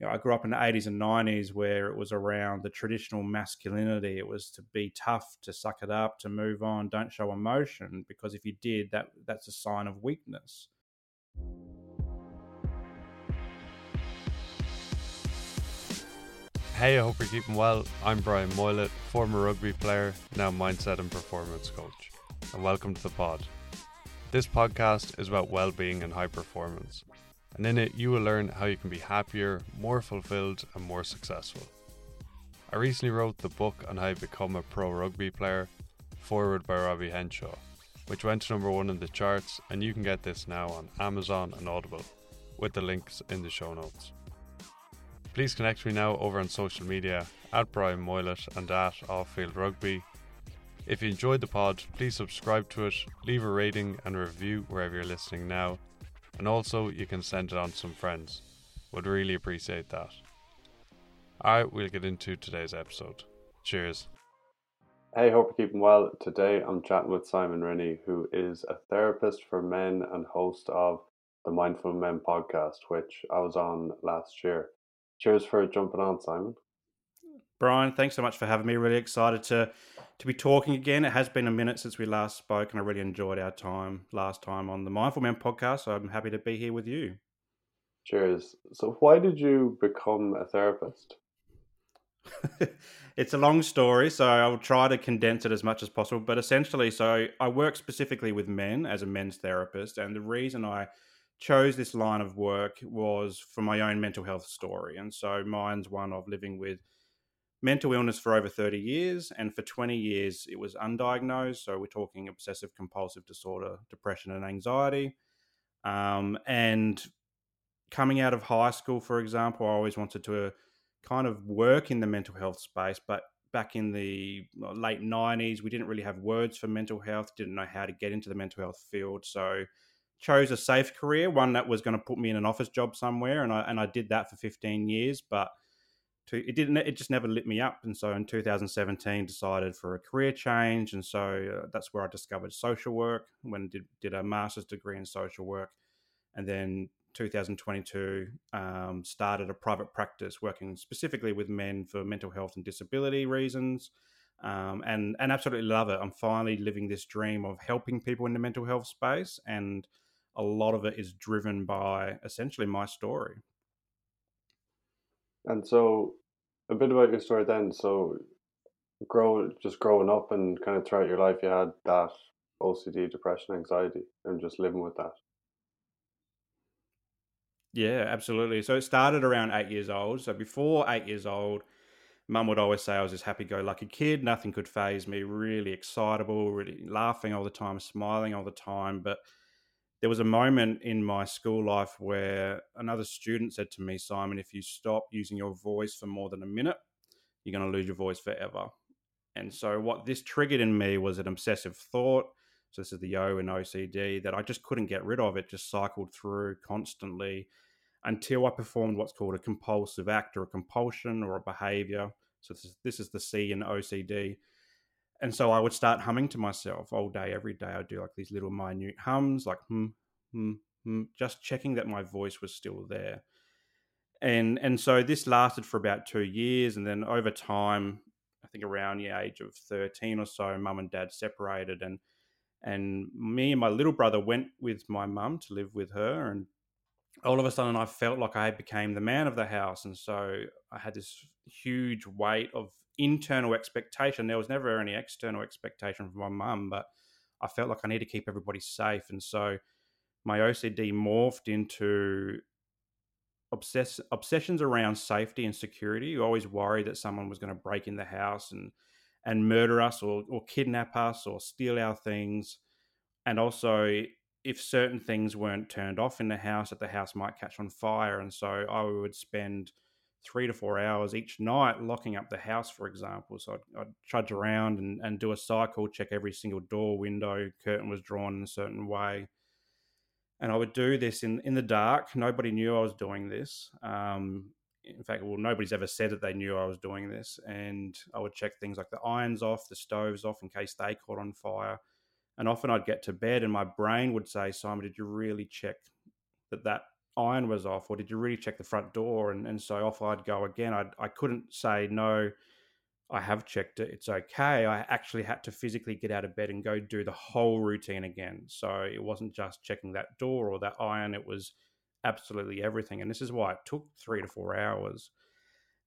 you know, I grew up in the 80s and 90s where it was around the traditional masculinity. It was to be tough, to suck it up, to move on, don't show emotion, because if you did, that that's a sign of weakness. Hey, I hope you're keeping well. I'm Brian Moylett, former rugby player, now mindset and performance coach, and welcome to the pod. This podcast is about well being and high performance, and in it, you will learn how you can be happier, more fulfilled, and more successful. I recently wrote the book on how to become a pro rugby player, forward by Robbie Henshaw, which went to number one in the charts, and you can get this now on Amazon and Audible, with the links in the show notes. Please connect me now over on social media at Brian Moylett and at Offfield Rugby. If you enjoyed the pod, please subscribe to it, leave a rating and review wherever you're listening now, and also you can send it on to some friends. Would really appreciate that. Alright, we'll get into today's episode. Cheers. Hey, hope you're keeping well. Today I'm chatting with Simon Rinne, who is a therapist for men and host of the Mindful Men podcast, which I was on last year. Cheers for jumping on, Simon. Brian, thanks so much for having me. Really excited to to be talking again. It has been a minute since we last spoke, and I really enjoyed our time last time on the Mindful Men podcast. So I'm happy to be here with you. Cheers. So, why did you become a therapist? it's a long story, so I'll try to condense it as much as possible. But essentially, so I work specifically with men as a men's therapist, and the reason I chose this line of work was for my own mental health story. And so mine's one of living with mental illness for over 30 years. And for 20 years, it was undiagnosed. So we're talking obsessive compulsive disorder, depression, and anxiety. Um, and coming out of high school, for example, I always wanted to kind of work in the mental health space, but back in the late 90s, we didn't really have words for mental health, didn't know how to get into the mental health field. So chose a safe career, one that was going to put me in an office job somewhere, and I and I did that for 15 years, but it didn't. It just never lit me up, and so in 2017 decided for a career change, and so uh, that's where I discovered social work. When did did a master's degree in social work, and then 2022 um, started a private practice working specifically with men for mental health and disability reasons. Um, and and absolutely love it. I'm finally living this dream of helping people in the mental health space, and a lot of it is driven by essentially my story. And so, a bit about your story then. So, grow just growing up and kind of throughout your life, you had that OCD, depression, anxiety, and just living with that. Yeah, absolutely. So it started around eight years old. So before eight years old, mum would always say I was this happy-go-lucky kid. Nothing could phase me. Really excitable, really laughing all the time, smiling all the time. But there was a moment in my school life where another student said to me, Simon, if you stop using your voice for more than a minute, you're going to lose your voice forever. And so, what this triggered in me was an obsessive thought. So, this is the O in OCD that I just couldn't get rid of. It just cycled through constantly until I performed what's called a compulsive act or a compulsion or a behavior. So, this is, this is the C in OCD and so I would start humming to myself all day, every day. I'd do like these little minute hums, like hmm, hmm, hmm, just checking that my voice was still there. And and so this lasted for about two years, and then over time, I think around the age of thirteen or so, mum and dad separated, and and me and my little brother went with my mum to live with her, and all of a sudden I felt like I became the man of the house, and so I had this huge weight of internal expectation. There was never any external expectation from my mum, but I felt like I need to keep everybody safe. And so my OCD morphed into obsess- obsessions around safety and security. You always worry that someone was going to break in the house and and murder us or, or kidnap us or steal our things. And also, if certain things weren't turned off in the house, that the house might catch on fire. And so I would spend three to four hours each night locking up the house, for example. So I'd, I'd trudge around and, and do a cycle, check every single door, window, curtain was drawn in a certain way. And I would do this in, in the dark. Nobody knew I was doing this. Um, in fact, well, nobody's ever said that they knew I was doing this. And I would check things like the irons off, the stoves off in case they caught on fire. And often I'd get to bed and my brain would say, Simon, did you really check that that iron was off, or did you really check the front door? And and so off I'd go again. I I couldn't say no. I have checked it. It's okay. I actually had to physically get out of bed and go do the whole routine again. So it wasn't just checking that door or that iron. It was absolutely everything. And this is why it took three to four hours.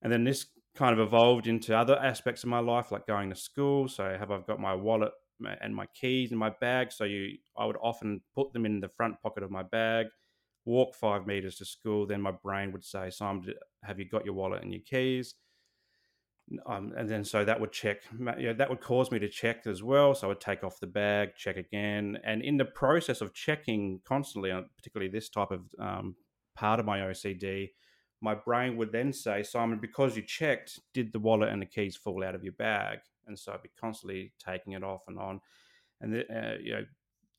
And then this kind of evolved into other aspects of my life, like going to school. So have I've got my wallet and my keys in my bag. So you, I would often put them in the front pocket of my bag, walk five meters to school. Then my brain would say, "Simon, have you got your wallet and your keys?" Um, and then so that would check, you know, that would cause me to check as well. So I would take off the bag, check again, and in the process of checking constantly, particularly this type of um, part of my OCD, my brain would then say, Simon, because you checked, did the wallet and the keys fall out of your bag? And so I'd be constantly taking it off and on, and uh, you know,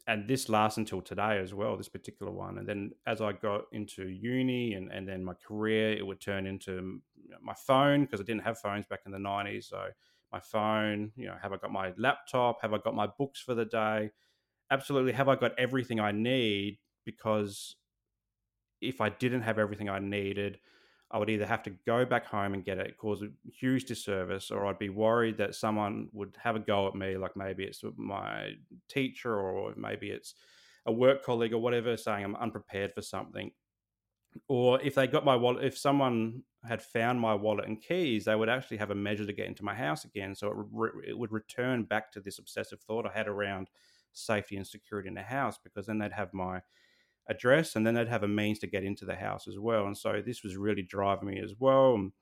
and this lasts until today as well, this particular one. And then as I got into uni and, and then my career, it would turn into mm, my phone because I didn't have phones back in the 90s. So my phone, you know, have I got my laptop? Have I got my books for the day? Absolutely. Have I got everything I need? Because if I didn't have everything I needed, I would either have to go back home and get it, cause a huge disservice, or I'd be worried that someone would have a go at me, like maybe it's my teacher or maybe it's a work colleague or whatever, saying I'm unprepared for something. Or if they got my wallet, if someone had found my wallet and keys, they would actually have a measure to get into my house again. So it, re- it would return back to this obsessive thought I had around safety and security in the house because then they'd have my address, and then they'd have a means to get into the house as well. And so this was really driving me as well. And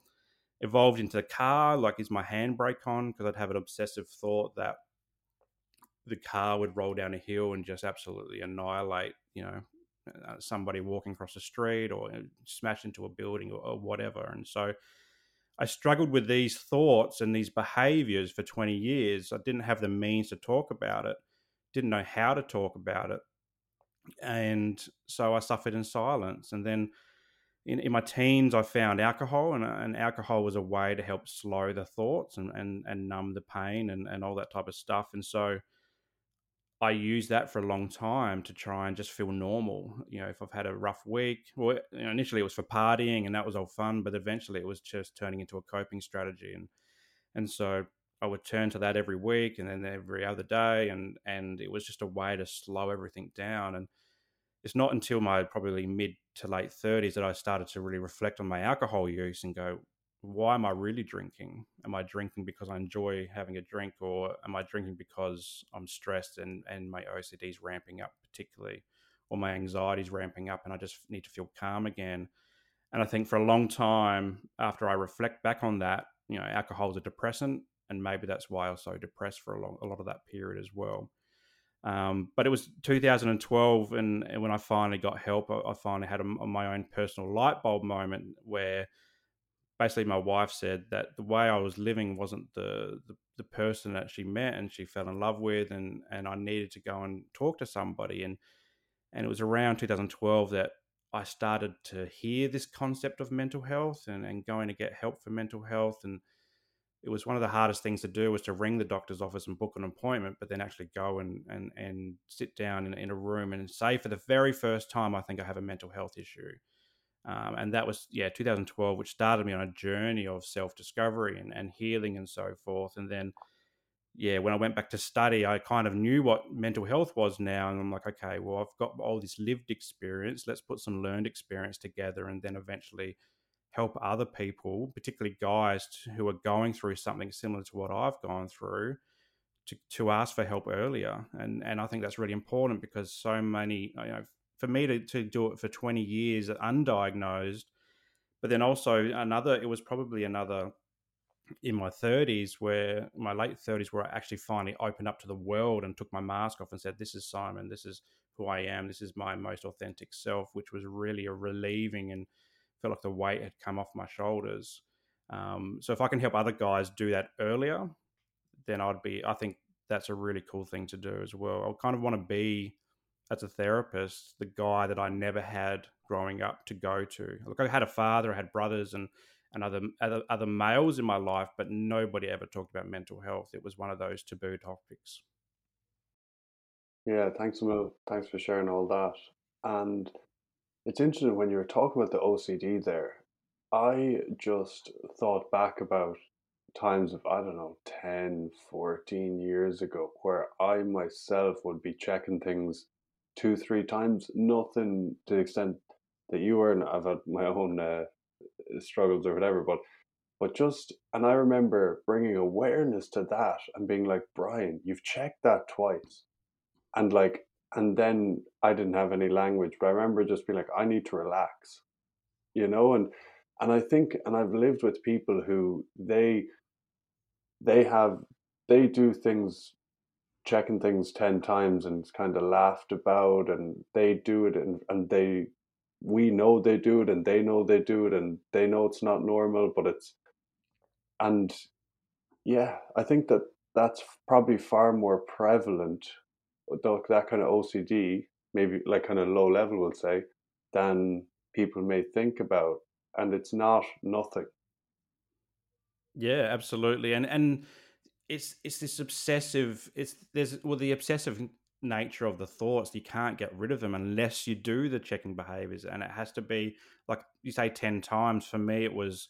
evolved into the car, like is my handbrake on? Because I'd have an obsessive thought that the car would roll down a hill and just absolutely annihilate, you know, uh, somebody walking across the street or smash into a building or, or whatever. And so I struggled with these thoughts and these behaviors for 20 years. I didn't have the means to talk about it, didn't know how to talk about it and so I suffered in silence. And then in, in my teens, I found alcohol, and, and alcohol was a way to help slow the thoughts and, and, and numb the pain and, and all that type of stuff. And so I used that for a long time to try and just feel normal. You know, if I've had a rough week, well, you know, initially it was for partying and that was all fun, but eventually it was just turning into a coping strategy. And and so I would turn to that every week and then every other day, and and it was just a way to slow everything down. And it's not until my probably mid to late thirties that I started to really reflect on my alcohol use and go, why am I really drinking? Am I drinking because I enjoy having a drink, or am I drinking because I'm stressed and and my OCD is ramping up, particularly, or my anxiety is ramping up, and I just need to feel calm again. And I think for a long time, after I reflect back on that, you know, alcohol is a depressant and maybe that's why I was so depressed for a, long, a lot of that period as well. Um, but it was 2012, and, and, when I finally got help, I, I finally had a, my own personal light bulb moment where basically my wife said that the way I was living wasn't the, the, the person that she met and she fell in love with, and and I needed to go and talk to somebody, and and it was around 2012 that I started to hear this concept of mental health and, and going to get help for mental health and it was one of the hardest things to do was to ring the doctor's office and book an appointment, but then actually go and and, and sit down in, in a room and say for the very first time, I think I have a mental health issue. Um, and that was yeah 2012 which started me on a journey of self-discovery and, and healing and so forth and then yeah when i went back to study i kind of knew what mental health was now and i'm like okay well i've got all this lived experience let's put some learned experience together and then eventually help other people, particularly guys who are going through something similar to what I've gone through, to, to ask for help earlier. And and I think that's really important because so many, you know, for me to, to do it for 20 years undiagnosed, but then also another, it was probably another in my 30s where my late 30s where I actually finally opened up to the world and took my mask off and said this is Simon this is who I am this is my most authentic self which was really a relieving and felt like the weight had come off my shoulders. Um, so if I can help other guys do that earlier, then I'd be. I think that's a really cool thing to do as well. I kind of want to be, as a therapist, the guy that I never had growing up to go to. Look, I had a father, I had brothers, and and other, other other males in my life, but nobody ever talked about mental health. It was one of those taboo topics. Yeah, thanks. Thanks for sharing all that. And it's interesting when you were talking about the OCD there. I just thought back about times of, I don't know, 10, 14 years ago, where I myself would be checking things two, three times. Nothing to the extent that you were, and I've had my own uh, struggles or whatever, but but just and I remember bringing awareness to that and being like, Brian, you've checked that twice, and like, and then I didn't have any language, but I remember just being like, I need to relax, you know, and and I think, and I've lived with people who they they have they do things checking things 10 times and it's kind of laughed about and they do it and, and they we know they do it and they know they do it and they know it's not normal but it's and yeah i think that that's probably far more prevalent that kind of ocd maybe like kind of low level we'll say than people may think about and it's not nothing. Yeah absolutely and and it's it's this obsessive it's there's well the obsessive nature of the thoughts you can't get rid of them unless you do the checking behaviors and it has to be like you say 10 times for me it was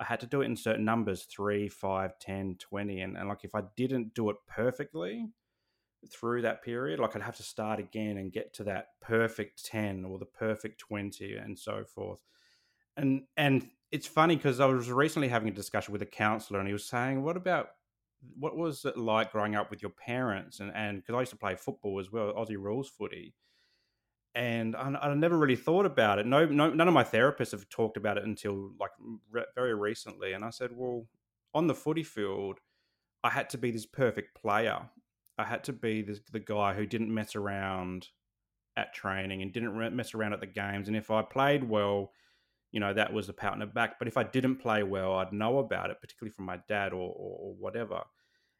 i had to do it in certain numbers 3 5 10 20 and, and like if i didn't do it perfectly through that period like i'd have to start again and get to that perfect 10 or the perfect 20 and so forth and and it's funny because i was recently having a discussion with a counselor and he was saying what about what was it like growing up with your parents? And and because I used to play football as well, Aussie rules footy, and I, I never really thought about it. No, no, none of my therapists have talked about it until like re- very recently. And I said, well, on the footy field, I had to be this perfect player. I had to be this, the guy who didn't mess around at training and didn't mess around at the games. And if I played well, you know, that was a pat on the back. But if I didn't play well, I'd know about it, particularly from my dad or, or, or whatever.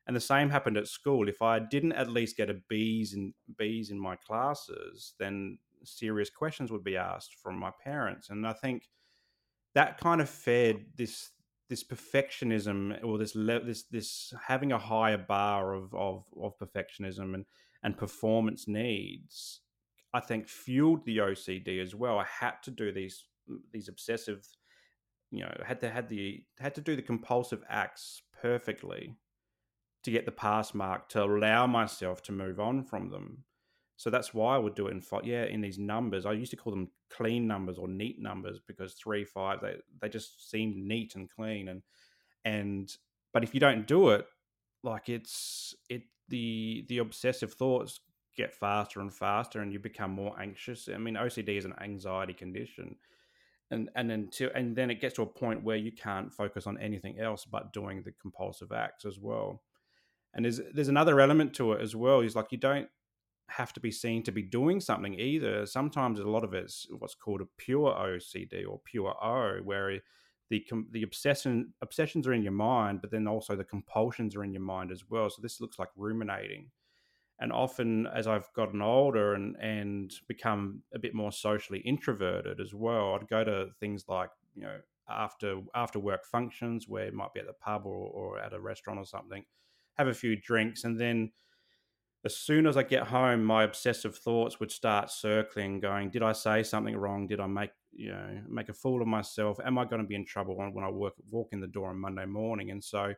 And the same happened at school. If I didn't at least get a B's in B's in my classes, then serious questions would be asked from my parents. And I think that kind of fed this this perfectionism or this this this having a higher bar of of, of perfectionism and and performance needs. I think fueled the OCD as well. I had to do these these obsessive you know had to had the had to do the compulsive acts perfectly to get the pass mark to allow myself to move on from them so that's why i would do it in five. yeah in these numbers i used to call them clean numbers or neat numbers because three five they, they just seemed neat and clean and and but if you don't do it like it's it the the obsessive thoughts get faster and faster and you become more anxious i mean ocd is an anxiety condition and and then until and then it gets to a point where you can't focus on anything else but doing the compulsive acts as well and there's there's another element to it as well is like you don't have to be seen to be doing something either. Sometimes a lot of it's what's called a pure ocd or pure o where the the obsession obsessions are in your mind but then also the compulsions are in your mind as well. So this looks like ruminating. And often as I've gotten older and and become a bit more socially introverted as well, I'd go to things like you know after after work functions where it might be at the pub or, or at a restaurant or something, have a few drinks, and then as soon as I get home, my obsessive thoughts would start circling, going, "Did I say something wrong? Did I make you know make a fool of myself? Am I going to be in trouble when, I work walk in the door on Monday morning?" And so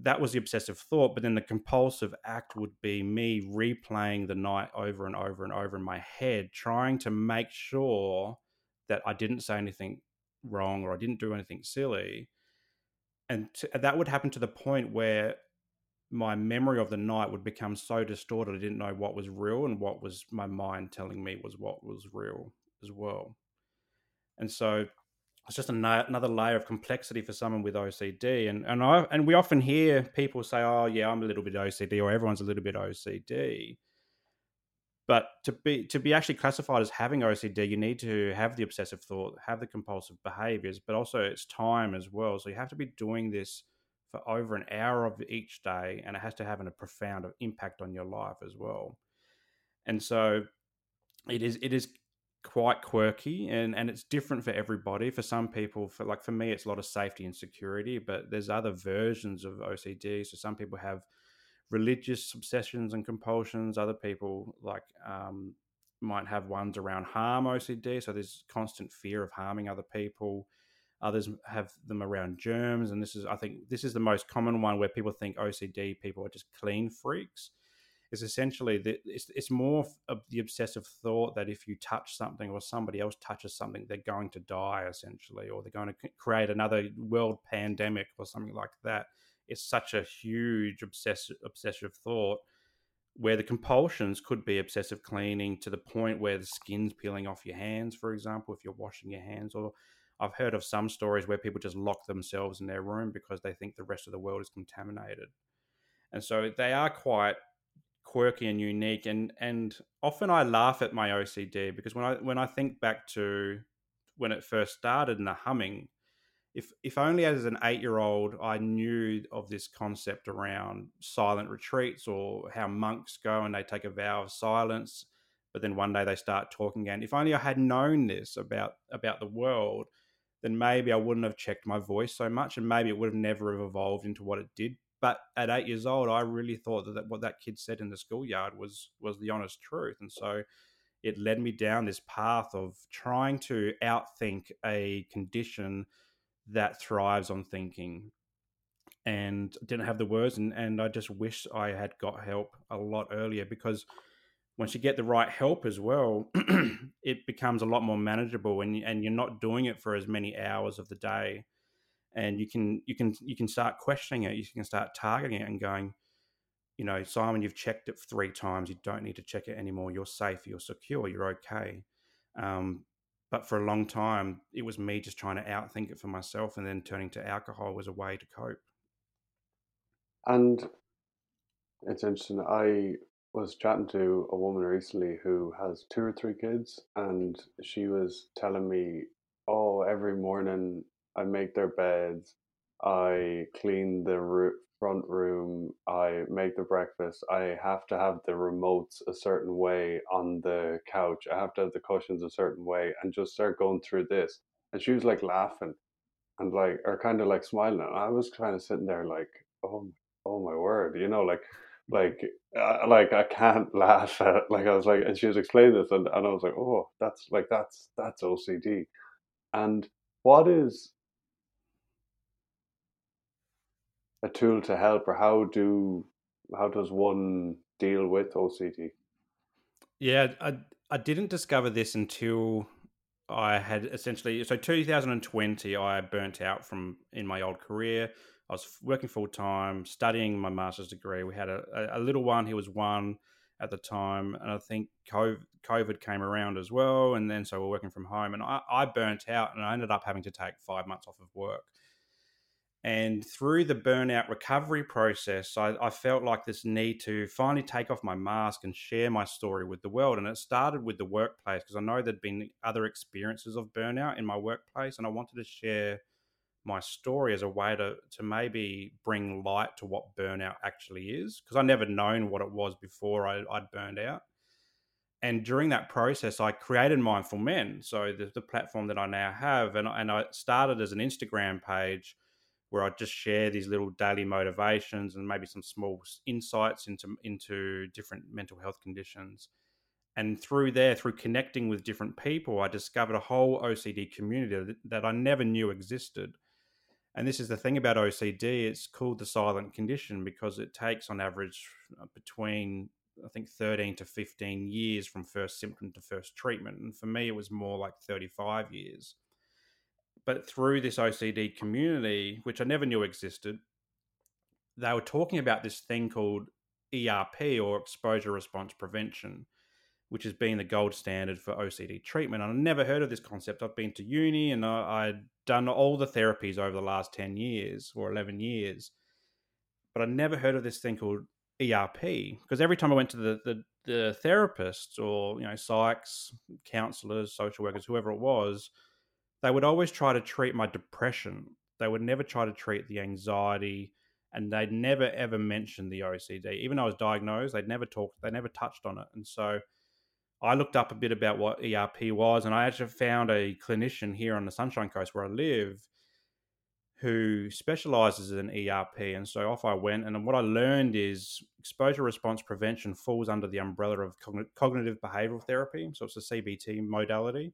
that was the obsessive thought, but then the compulsive act would be me replaying the night over and over and over in my head, trying to make sure that I didn't say anything wrong or I didn't do anything silly. And that would happen to the point where my memory of the night would become so distorted I didn't know what was real and what was my mind telling me was what was real as well. And so it's just another layer of complexity for someone with OCD. And and I and we often hear people say, "Oh, yeah, I'm a little bit OCD," or "Everyone's a little bit OCD." But to be to be actually classified as having OCD, you need to have the obsessive thought, have the compulsive behaviors, but also it's time as well. So you have to be doing this for over an hour of each day, and it has to have a profound impact on your life as well. And so it is it is quite quirky and and it's different for everybody for some people for like for me it's a lot of safety and security but there's other versions of ocd so some people have religious obsessions and compulsions other people like um might have ones around harm OCD, so there's constant fear of harming other people. Others have them around germs, and this is, I think, this is the most common one where people think OCD people are just clean freaks. It's essentially that it's, it's more of the obsessive thought that if you touch something or somebody else touches something, they're going to die essentially, or they're going to create another world pandemic or something like that. It's such a huge obsessive obsessive thought where the compulsions could be obsessive cleaning to the point where the skin's peeling off your hands, for example, if you're washing your hands. Or I've heard of some stories where people just lock themselves in their room because they think the rest of the world is contaminated. And so they are quite quirky and unique. And and often I laugh at my OCD because when I when I think back to when it first started and the humming, if if only as an eight year old I knew of this concept around silent retreats or how monks go and they take a vow of silence, but then one day they start talking again. If only I had known this about about the world, then maybe I wouldn't have checked my voice so much, and maybe it would have never have evolved into what it did. But at eight years old, I really thought that, what that kid said in the schoolyard was was the honest truth, and so it led me down this path of trying to outthink a condition that thrives on thinking and didn't have the words and, and i just wish i had got help a lot earlier because once you get the right help as well it becomes a lot more manageable and, and you're not doing it for as many hours of the day. And you can you can you can start questioning it. You can start targeting it and going you know simon you've checked it three times. You don't need to check it anymore. You're safe. You're secure. You're okay. Um, but for a long time it was me just trying to outthink it for myself and then turning to alcohol was a way to cope. And it's interesting i was chatting to a woman recently who has two or three kids and she was telling me oh every morning i make their beds i clean the front room, I make the breakfast, I have to have the remotes a certain way on the couch, I have to have the cushions a certain way, and just start going through this. And she was like laughing and like, or kind of like smiling. And I was kind of sitting there like, oh, oh my word, you know, like, like, uh, like I can't laugh at it. like I was like, and she was explaining this, and, and I was like, oh, that's like that's that's OCD. And what is a tool to help, or how do how does one deal with OCD? Yeah, I I didn't discover this until I had essentially so 2020 I burnt out from in my old career. I was working full time, studying my master's degree. We had a, a, little one. He was one at the time, and I think COVID came around as well. And then so we're working from home, and I, I burnt out, and I ended up having to take five months off of work. And through the burnout recovery process, I, I, felt like this need to finally take off my mask and share my story with the world. And it started with the workplace because I know there'd been other experiences of burnout in my workplace, and I wanted to share my story as a way to to maybe bring light to what burnout actually is because I never known what it was before I, would burned out. And during that process, I created Mindful Men, so the, the platform that I now have, and and I started as an Instagram page where I just share these little daily motivations and maybe some small insights into into different mental health conditions. And through there, through connecting with different people, I discovered a whole OCD community that I never knew existed. And this is the thing about OCD, it's called the silent condition because it takes on average uh, between I think 13 to 15 years from first symptom to first treatment. And for me, it was more like 35 years. But through this OCD community, which I never knew existed, they were talking about this thing called ERP or exposure response prevention, which has been the gold standard for OCD treatment. And I never heard of this concept. I've been to uni and I, I'd done all the therapies over the last 10 years or 11 years, but I never heard of this thing called ERP because every time I went to the, the, the therapist or, you know, psychs, counselors, social workers, whoever it was, they would always try to treat my depression. They would never try to treat the anxiety, and they'd never ever mention the OCD. Even though I was diagnosed, they'd never talked, they never touched on it. And so I looked up a bit about what ERP was, and I actually found a clinician here on the Sunshine Coast where I live who specializes in ERP. And so off I went. And what I learned is exposure response prevention falls under the umbrella of cognitive behavioral therapy. So it's a CBT modality.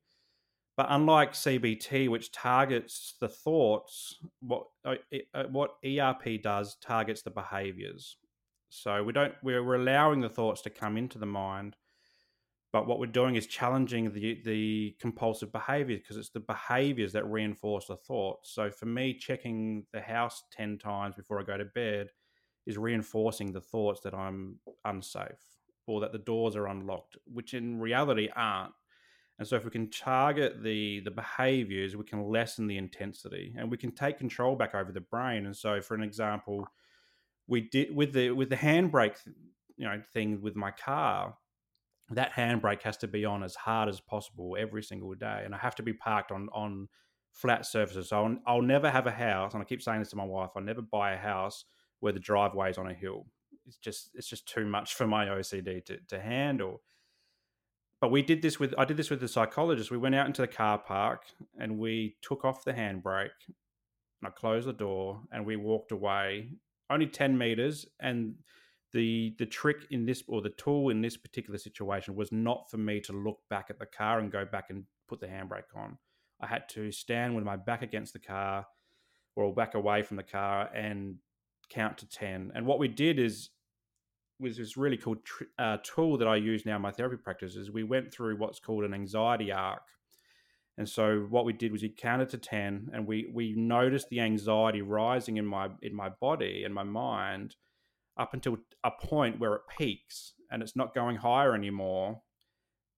But unlike CBT, which targets the thoughts, what uh, uh, what ERP does targets the behaviors. So we don't we're allowing the thoughts to come into the mind, but what we're doing is challenging the the compulsive behaviors because it's the behaviors that reinforce the thoughts. So for me, checking the house ten times before I go to bed is reinforcing the thoughts that I'm unsafe or that the doors are unlocked, which in reality aren't. And so if we can target the the behaviors, we can lessen the intensity and we can take control back over the brain. And so for an example, we did with the with the handbrake you know thing with my car that handbrake has to be on as hard as possible every single day, and I have to be parked on on flat surfaces. So I'll, I'll never have a house, and I keep saying this to my wife: I'll never buy a house where the driveway is on a hill. It's just it's just too much for my OCD to to handle. But we did this with I did this with the psychologist. We went out into the car park and we took off the handbrake, and I closed the door, and we walked away only ten meters, and the the trick in this or the tool in this particular situation was not for me to look back at the car and go back and put the handbrake on. I had to stand with my back against the car or back away from the car and count to 10. And what we did is was this really cool tr- uh, tool that I use now in my therapy practice is we went through what's called an anxiety arc. And so what we did was we counted to 10 and we we noticed the anxiety rising in my in my body and my mind up until a point where it peaks and it's not going higher anymore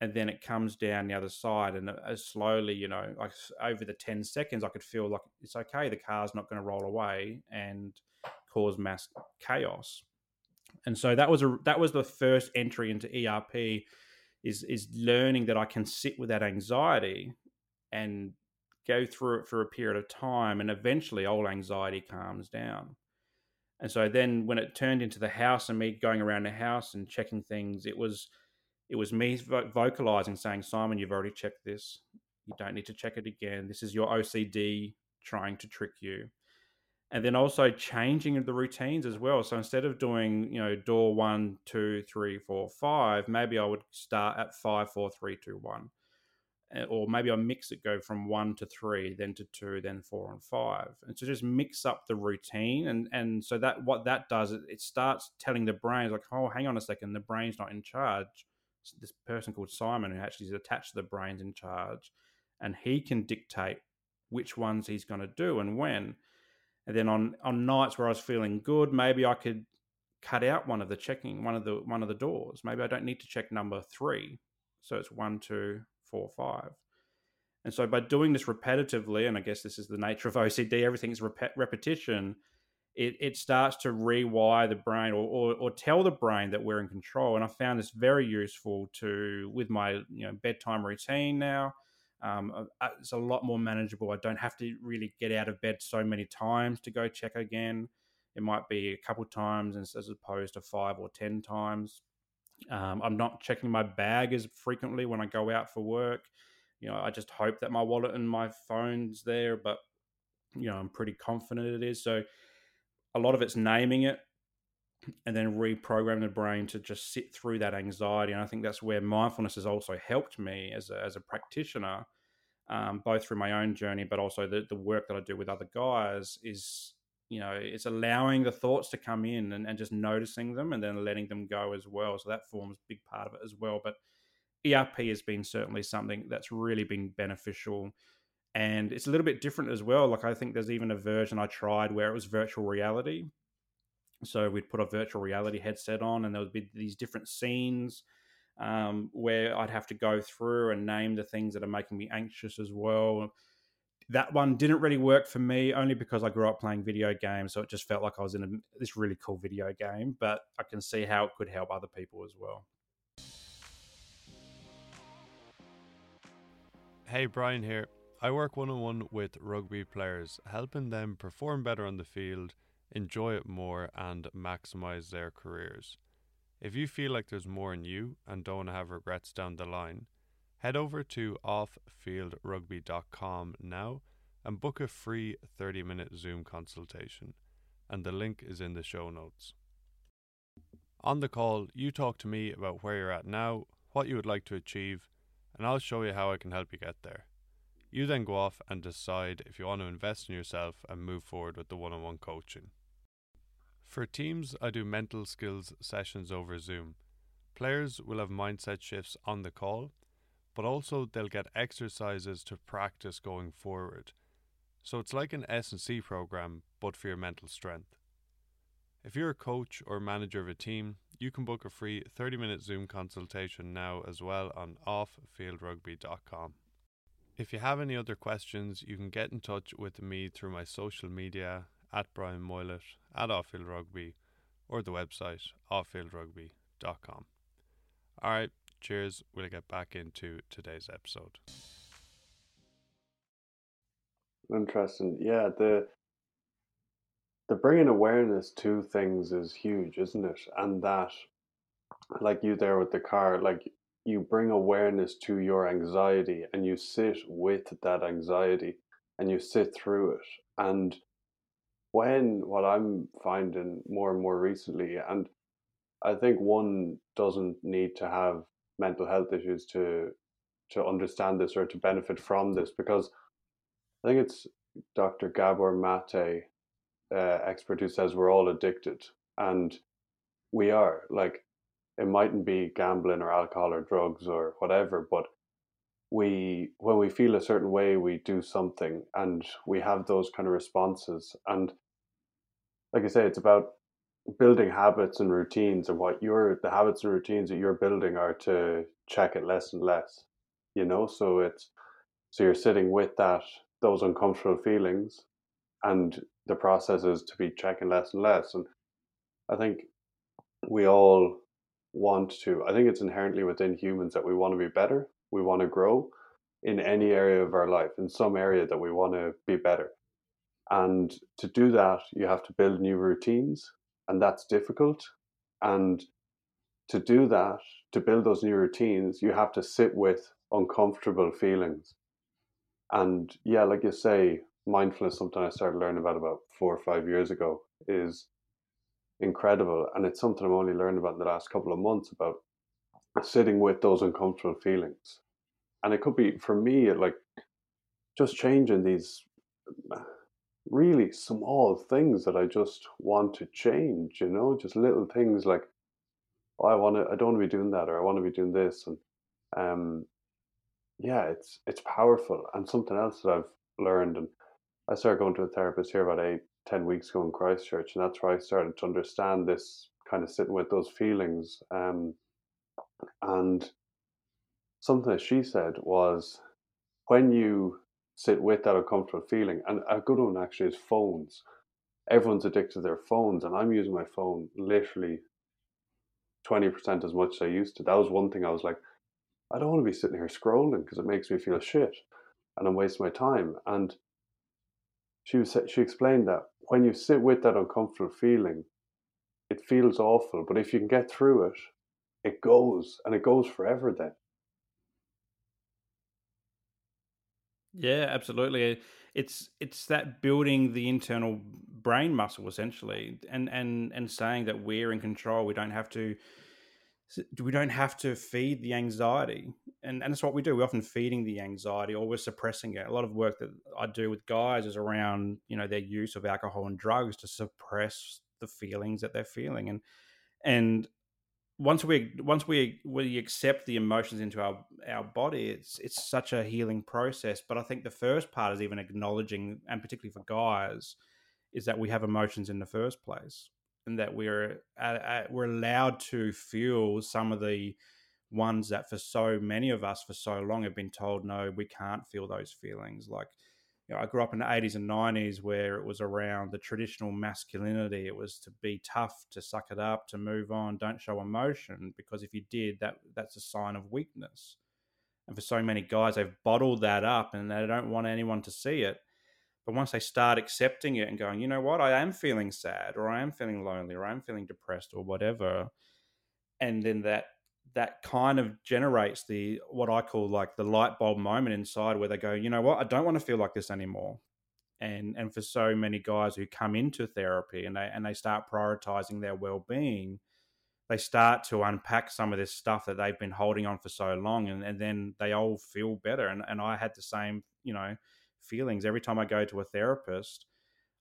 and then it comes down the other side and uh, as slowly you know like over the 10 seconds i could feel like it's okay the car's not going to roll away and cause mass chaos. And so that was a that was the first entry into erp is is learning that i can sit with that anxiety and go through it for a period of time and eventually all anxiety calms down and so then when it turned into the house and me going around the house and checking things, it was it was me vocalizing saying, "Simon, you've already checked this. You don't need to check it again. This is your OCD trying to trick you." And then also changing the routines as well. So instead of doing, you know, door one, two, three, four, five, maybe I would start at five, four, three, two, one Eh, or maybe I mix it, go from one to three, then to two, then four and five, and so just mix up the routine, and and so that what that does, it starts telling the brain like, oh, hang on a second, the brain's not in charge. This person called Simon, who actually is attached to the brain's in charge, and he can dictate which ones he's going to do and when. And then on on nights where I was feeling good, maybe I could cut out one of the checking one of the one of the doors. Maybe I don't need to check number three, so it's one, two, four, five. And so by doing this repetitively, and I guess this is the nature of OCD, everything's rep- repetition. It, it starts to rewire the brain or, or, or, tell the brain that we're in control. And I found this very useful to with my you know bedtime routine now. Um, uh, uh, it's a lot more manageable. I don't have to really get out of bed so many times to go check again. It might be a couple times as opposed to five or ten times. Um, I'm not checking my bag as frequently when I go out for work. You know, I just hope that my wallet and my phone's there, but you know, I'm pretty confident it is. So a lot of it's naming it and then reprogram the brain to just sit through that anxiety. And I think that's where mindfulness has also helped me as a, as a practitioner, um, both through my own journey, but also the, the work that I do with other guys is you know it's allowing the thoughts to come in and, and just noticing them and then letting them go as well. So that forms a big part of it as well. But erp has been certainly something that's really been beneficial. And it's a little bit different as well. Like i think there's even a version i tried where it was virtual reality. So we'd put a virtual reality headset on and there would be these different scenes um, where i'd have to go through and name the things that are making me anxious as well that one didn't really work for me only because I grew up playing video games, so it just felt like I was in a, this really cool video game. But I can see how it could help other people as well. Hey, Brian here. I work one on one with rugby players, helping them perform better on the field, enjoy it more, and maximize their careers. If you feel like there's more in you and don't want to have regrets down the line, Head over to offfieldrugby.com now and book a free 30 minute Zoom consultation. And the link is in the show notes. On the call, you talk to me about where you're at now, what you would like to achieve, and I'll show you how I can help you get there. You then go off and decide if you want to invest in yourself and move forward with the one on one coaching. For teams, I do mental skills sessions over Zoom. Players will have mindset shifts on the call, but also they'll get exercises to practice going forward. So it's like an S&C program but for your mental strength. If you're a coach or manager of a team, you can book a free 30-minute Zoom consultation now as well on offfieldrugby.com. If you have any other questions, you can get in touch with me through my social media at Brian Moylett, at Offfield Rugby, or the website offfieldrugby.com. All right, cheers. We'll get back into today's episode. Interesting. Yeah, the the bringing awareness to things is huge, isn't it? And that, like you there with the car, like you bring awareness to your anxiety and you sit with that anxiety and you sit through it. And when what I'm finding more and more recently, and I think one doesn't need to have mental health issues to to understand this or to benefit from this because I think it's Dr. Gabor Mate, uh, expert who says we're all addicted, and we are. Like it mightn't be gambling or alcohol or drugs or whatever, but we when we feel a certain way, we do something, and we have those kind of responses. And like I say, it's about building habits and routines, and what your the habits and routines that you're building are to check it less and less. You know, so it's so you're sitting with that those uncomfortable feelings, and the process is to be checking less and less. And I think we all want to. I think it's inherently within humans that we want to be better. We want to grow in any area of our life, in some area that we want to be better. And to do that, you have to build new routines, and that's difficult. And to do that, to build those new routines, you have to sit with uncomfortable feelings. And yeah, like you say, mindfulness, something I started learning about about four or five years ago, is incredible. And it's something I'm only learning about in the last couple of months about sitting with those uncomfortable feelings. And it could be for me like just changing these really small things that I just want to change, you know, just little things like oh, I want to I don't want to be doing that or I want to be doing this and um yeah, it's it's powerful and something else that I've learned and I started going to a therapist here about eight, ten weeks ago in Christchurch, and that's where I started to understand this kind of sitting with those feelings. Um, and something that she said was when you sit with that uncomfortable feeling, and a good one actually is phones. Everyone's addicted to their phones, and I'm using my phone literally 20% as much as I used to. That was one thing I was like, I don't want to be sitting here scrolling because it makes me feel shit and I'm wasting my time. And she was she explained that when you sit with that uncomfortable feeling, it feels awful, but if you can get through it, it goes and it goes forever then. Yeah, absolutely. It's it's that building the internal brain muscle essentially, and and and saying that we're in control. We don't have to we don't have to feed the anxiety and, and that's what we do we're often feeding the anxiety or we're suppressing it a lot of work that i do with guys is around you know their use of alcohol and drugs to suppress the feelings that they're feeling and and once we once we we accept the emotions into our our body it's it's such a healing process. But i think the first part is even acknowledging and particularly for guys is that we have emotions in the first place and that we're uh, uh, we're allowed to feel some of the ones that for so many of us for so long have been told no we can't feel those feelings. Like you know, I grew up in the 80s and 90s where it was around the traditional masculinity. It was to be tough, to suck it up, to move on, don't show emotion because if you did, that that's a sign of weakness. And for so many guys, they've bottled that up and they don't want anyone to see it. But once they start accepting it and going, you know what, I am feeling sad or I am feeling lonely or I'm feeling depressed or whatever, and then that that kind of generates the what I call like the light bulb moment inside where they go, you know what, I don't want to feel like this anymore. and and for so many guys who come into therapy and they and they start prioritizing their well-being they start to unpack some of this stuff that they've been holding on for so long and, and then they all feel better. And, and i had the same you know feelings. Every time i go to a therapist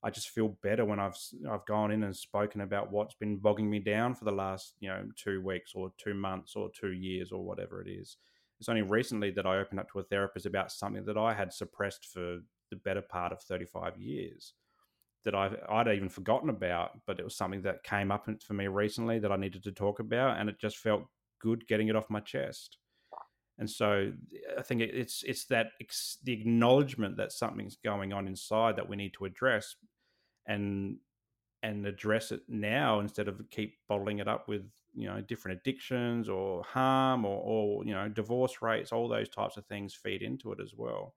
i just feel better when i've i've gone in and spoken about what's been bogging me down for the last you know two weeks or two months or two years or whatever it is it's only recently that i opened up to a therapist about something that i had suppressed for the better part of 35 years that I, I'd even forgotten about, but it was something that came up for me recently that I needed to talk about, and it just felt good getting it off my chest. And so I think it's it's that the acknowledgement that something's going on inside that we need to address, and and address it now instead of keep bottling it up with you know different addictions or harm or, or you know divorce rates. All those types of things feed into it as well.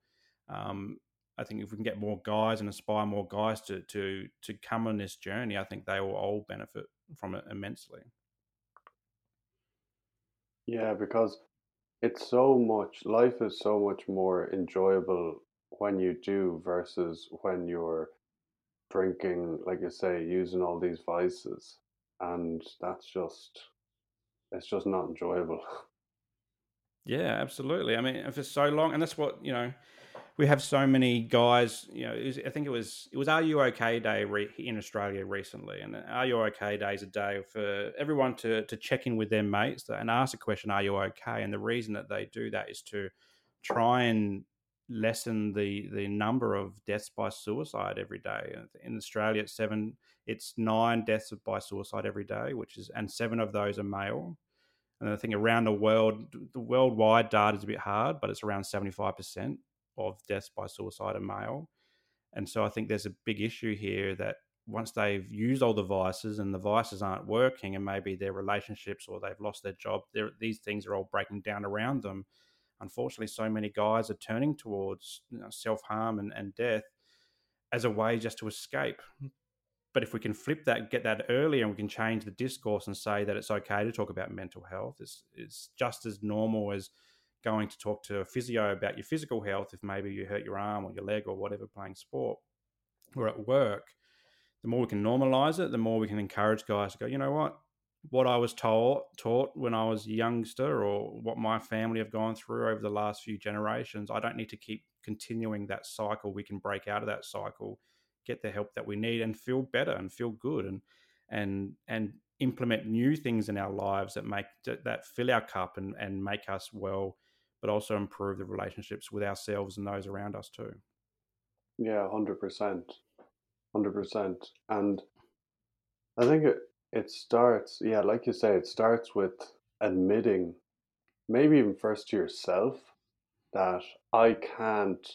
Um, I think if we can get more guys and inspire more guys to to to come on this journey, I think they will all benefit from it immensely. Yeah, because it's so much life is so much more enjoyable when you do versus when you're drinking, like you say, using all these vices. And that's just it's just not enjoyable. Yeah, absolutely. I mean, for so long, and that's what you know we have so many guys. You know, was, I think it was it was Are You OK Day re, in Australia recently, and Are You OK Day is a day for everyone to to check in with their mates and ask the question, Are you okay? And the reason that they do that is to try and lessen the the number of deaths by suicide every day. In Australia, it's seven, it's nine deaths by suicide every day, which is and seven of those are male. And I think around the world, the worldwide data is a bit hard, but it's around seventy five percent of deaths by suicide are male. And so I think there's a big issue here that once they've used all the vices and the vices aren't working and maybe their relationships or they've lost their job, these things are all breaking down around them. Unfortunately, so many guys are turning towards you know, self harm and, and death as a way just to escape. Hmm. But if we can flip that, get that earlier, and we can change the discourse and say that it's okay to talk about mental health, it's, it's just as normal as going to talk to a physio about your physical health if maybe you hurt your arm or your leg or whatever playing sport or at work, the more we can normalize it, the more we can encourage guys to go, you know what? What I was taught taught when I was a youngster or what my family have gone through over the last few generations, I don't need to keep continuing that cycle. We can break out of that cycle, get the help that we need and feel better and feel good and and and implement new things in our lives that make that fill our cup and, and make us well but also improve the relationships with ourselves and those around us too. Yeah, hundred percent, hundred percent, and I think it it starts. Yeah, like you say, it starts with admitting, maybe even first to yourself, that I can't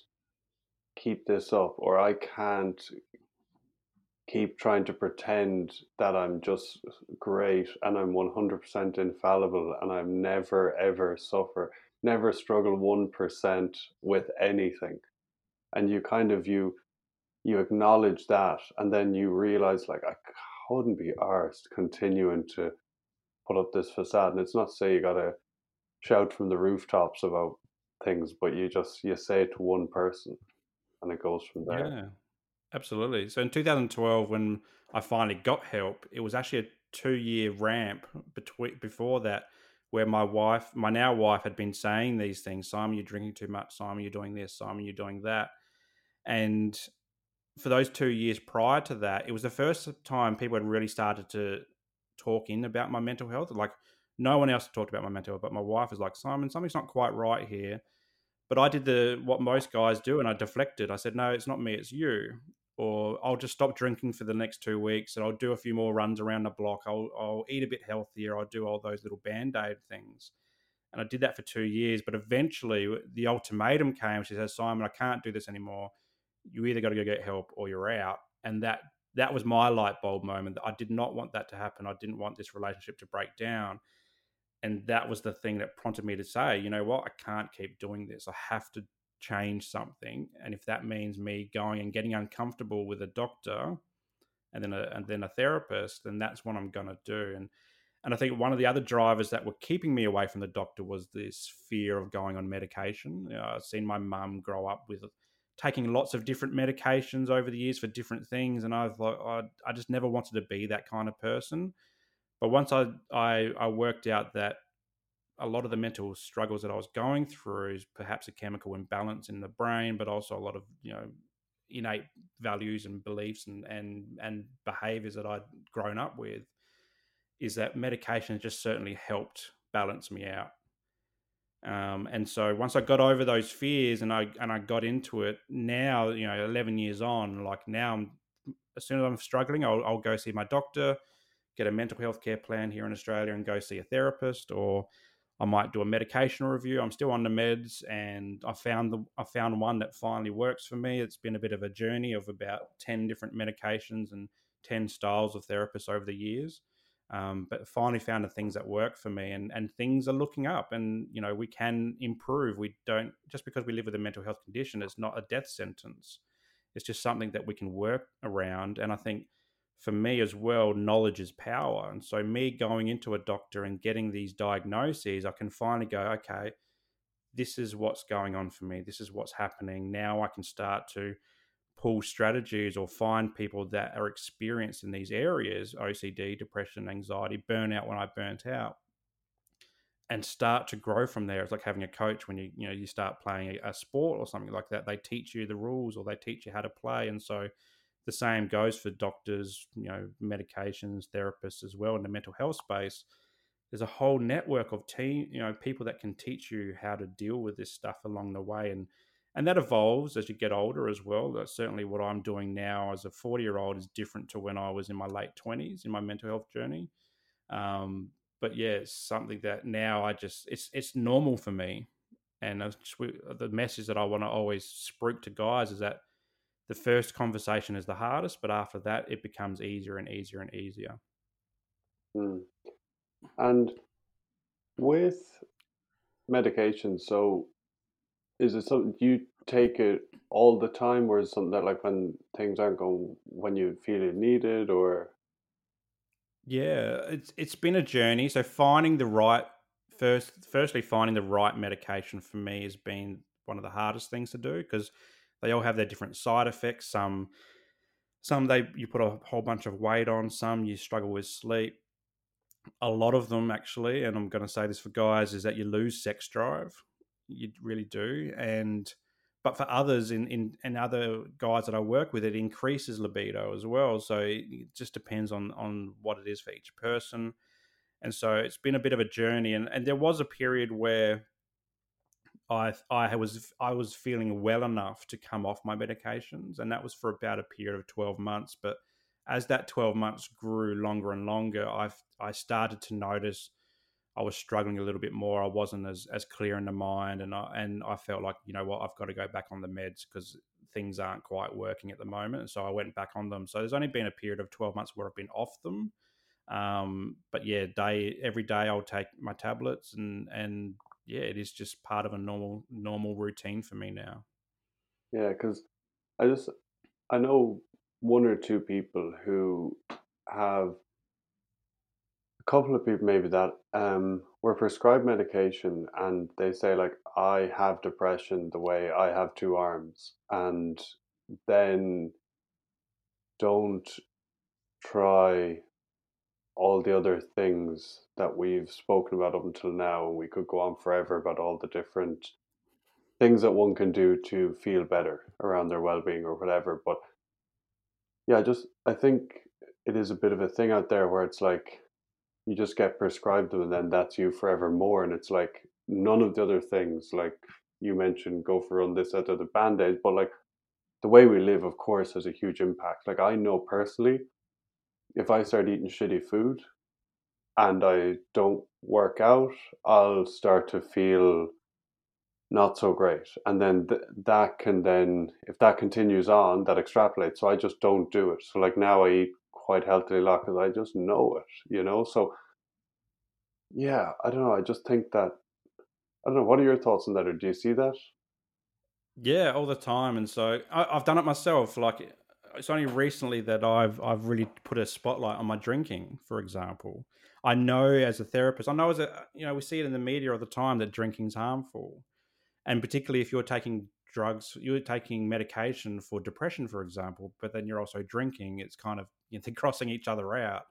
keep this up, or I can't keep trying to pretend that I'm just great and I'm 100% infallible and I'm never ever suffer never struggle 1% with anything and you kind of you you acknowledge that and then you realize like i couldn't be arsed continuing to put up this facade and it's not say you gotta shout from the rooftops about things but you just you say it to one person and it goes from there yeah absolutely so in 2012 when i finally got help it was actually a two year ramp between before that where my wife, my now wife, had been saying these things Simon, you're drinking too much. Simon, you're doing this. Simon, you're doing that. And for those two years prior to that, it was the first time people had really started to talk in about my mental health. Like, no one else talked about my mental health, but my wife was like, Simon, something's not quite right here. But I did the what most guys do, and I deflected. I said, No, it's not me, it's you or I'll just stop drinking for the next two weeks and I'll do a few more runs around the block. I'll, I'll eat a bit healthier. I'll do all those little band aid things. And I did that for two years. But eventually, the ultimatum came. She says, Simon, I can't do this anymore. You either got to go get help or you're out. And that that was my light bulb moment. That I did not want that to happen. I didn't want this relationship to break down. And that was the thing that prompted me to say, you know what, I can't keep doing this. I have to change something, and if that means me going and getting uncomfortable with a doctor and then a and then a therapist, then that's what I'm going to do. And and I think one of the other drivers that were keeping me away from the doctor was this fear of going on medication. You know, I've seen my mum grow up with taking lots of different medications over the years for different things, and I've like I, I just never wanted to be that kind of person. But once I, I I worked out that a lot of the mental struggles that I was going through is perhaps a chemical imbalance in the brain, but also a lot of you know innate values and beliefs and and and behaviors that I'd grown up with. Is that medication just certainly helped balance me out. Um, and so once I got over those fears and I and I got into it, now you know, eleven years on, like now, I'm, as soon as I'm struggling, I'll, I'll go see my doctor, get a mental health care plan here in Australia, and go see a therapist, or I might do a medication review. I'm still on the meds, and I found the I found one that finally works for me. It's been a bit of a journey of about ten different medications and ten styles of therapists over the years, um, but finally found the things that work for me, and and things are looking up. And you know we can improve. We don't just because we live with a mental health condition, it's not a death sentence. It's just something that we can work around, and I think for me as well, knowledge is power. And so, me going into a doctor and getting these diagnoses, I can finally go, okay, this is what's going on for me. This is what's happening. Now I can start to pull strategies or find people that are experienced in these areas OCD, depression, anxiety, burnout when I burnt out and start to grow from there. It's like having a coach when you you know you start playing a, sport or something like that. They teach you the rules or they teach you how to play, and so the same goes for doctors, you know, medications, therapists as well in the mental health space. There's a whole network of team, you know, people that can teach you how to deal with this stuff along the way, and and that evolves as you get older as well. That's certainly what I'm doing now as a 40 year old is different to when I was in my late 20s in my mental health journey. Um, but yeah, it's something that now I just it's it's normal for me, and just, the message that I want to always spruik to guys is that the first conversation is the hardest, but after that, it becomes easier and easier and easier. Mm. And with medication, so is it something you take it all the time, or is something that like when things aren't going when you feel it needed, or? Yeah, it's it's been a journey. So finding the right first, firstly, finding the right medication for me has been one of the hardest things to do because they all have their different side effects. Some some they you put a whole bunch of weight on. Some you struggle with sleep. A lot of them actually, and I'm going to say this for guys, is that you lose sex drive. You really do, and but for others in, in and other guys that I work with, it increases libido as well. So it just depends on on what it is for each person. And so it's been a bit of a journey. And, and there was a period where I I was I was feeling well enough to come off my medications, and that was for about a period of twelve months. But as that twelve months grew longer and longer, I I started to notice I was struggling a little bit more. I wasn't as as clear in the mind, and I and I felt like you know what I've got to go back on the meds because things aren't quite working at the moment. So I went back on them. So there's only been a period of twelve months where I've been off them. Um, but yeah, day every day I'll take my tablets and and yeah, it is just part of a normal normal routine for me now. Yeah, because I just I know one or two people who have a couple of people maybe that um were prescribed medication and they say like I have depression the way I have two arms and then don't try all the other things that we've spoken about up until now, and we could go on forever about all the different things that one can do to feel better around their well-being or whatever. But yeah, just I think it is a bit of a thing out there where it's like you just get prescribed them, and then that's you forevermore, and it's like none of the other things, like you mentioned, go for run this of the band aids, but like the way we live, of course, has a huge impact. Like I know personally if I start eating shitty food and I don't work out, I'll start to feel not so great. And then th- that can then, if that continues on, that extrapolates. So I just don't do it. So like now I eat quite healthily a because I just know it, you know? So yeah, I don't know. I just think that, I don't know. What are your thoughts on that? Or do you see that? Yeah, all the time. And so I, have done it myself. Like it's only recently that I've I've really put a spotlight on my drinking, for example. I know as a therapist, I know as a you know we see it in the media all the time that drinking's harmful, and particularly if you're taking drugs, you're taking medication for depression, for example, but then you're also drinking. It's kind of you know, crossing each other out.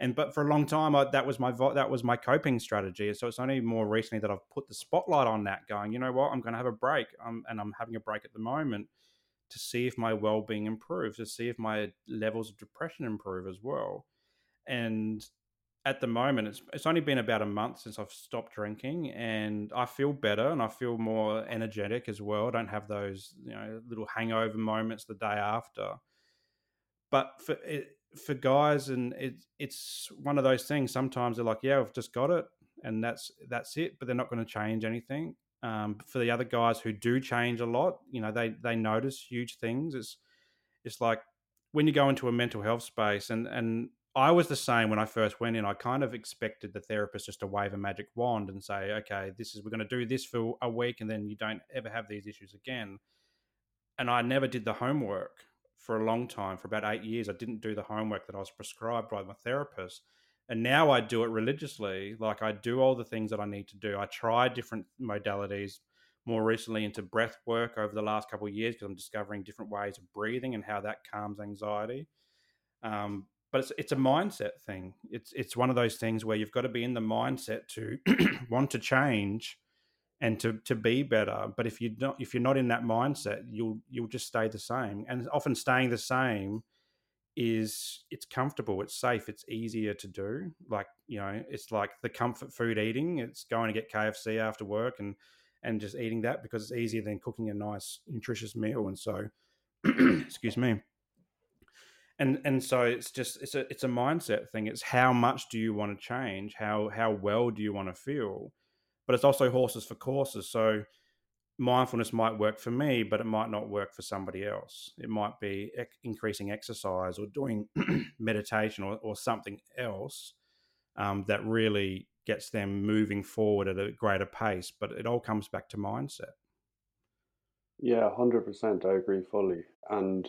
And but for a long time, I, that was my that was my coping strategy. So it's only more recently that I've put the spotlight on that, going, you know what, I'm going to have a break, and I'm having a break at the moment to see if my well-being improves, to see if my levels of depression improve as well. And at the moment, it's it's only been about a month since I've stopped drinking, and I feel better and I feel more energetic as well. I don't have those you know little hangover moments the day after. But for it, for guys, and it, it's one of those things. Sometimes they're like, "Yeah, I've just got it," and that's that's it. But they're not going to change anything. Um, for the other guys who do change a lot, you know, they they notice huge things. It's it's like when you go into a mental health space, and and I was the same when I first went in. I kind of expected the therapist just to wave a magic wand and say, "Okay, this is we're going to do this for a week, and then you don't ever have these issues again." And I never did the homework for a long time, for about eight years. I didn't do the homework that I was prescribed by my therapist. And now I do it religiously. Like I do all the things that I need to do. I try different modalities more recently into breath work over the last couple of years because I'm discovering different ways of breathing and how that calms anxiety. Um, but it's it's a mindset thing. It's it's one of those things where you've got to be in the mindset to want to change and to to be better. But if you don't, if you're not in that mindset, you'll you'll just stay the same. And often staying the same is it's comfortable, it's safe, it's easier to do. Like you know, it's like the comfort food eating. It's going to get KFC after work and and just eating that because it's easier than cooking a nice nutritious meal. And so, excuse me. And and so it's just it's a it's a mindset thing. It's how much do you want to change? How how well do you want to feel? but it's also horses for courses. So mindfulness might work for me, but it might not work for somebody else. It might be ec- increasing exercise or doing meditation or, or, something else um, that really gets them moving forward at a greater pace. But it all comes back to mindset. Yeah, 100%. I agree fully. And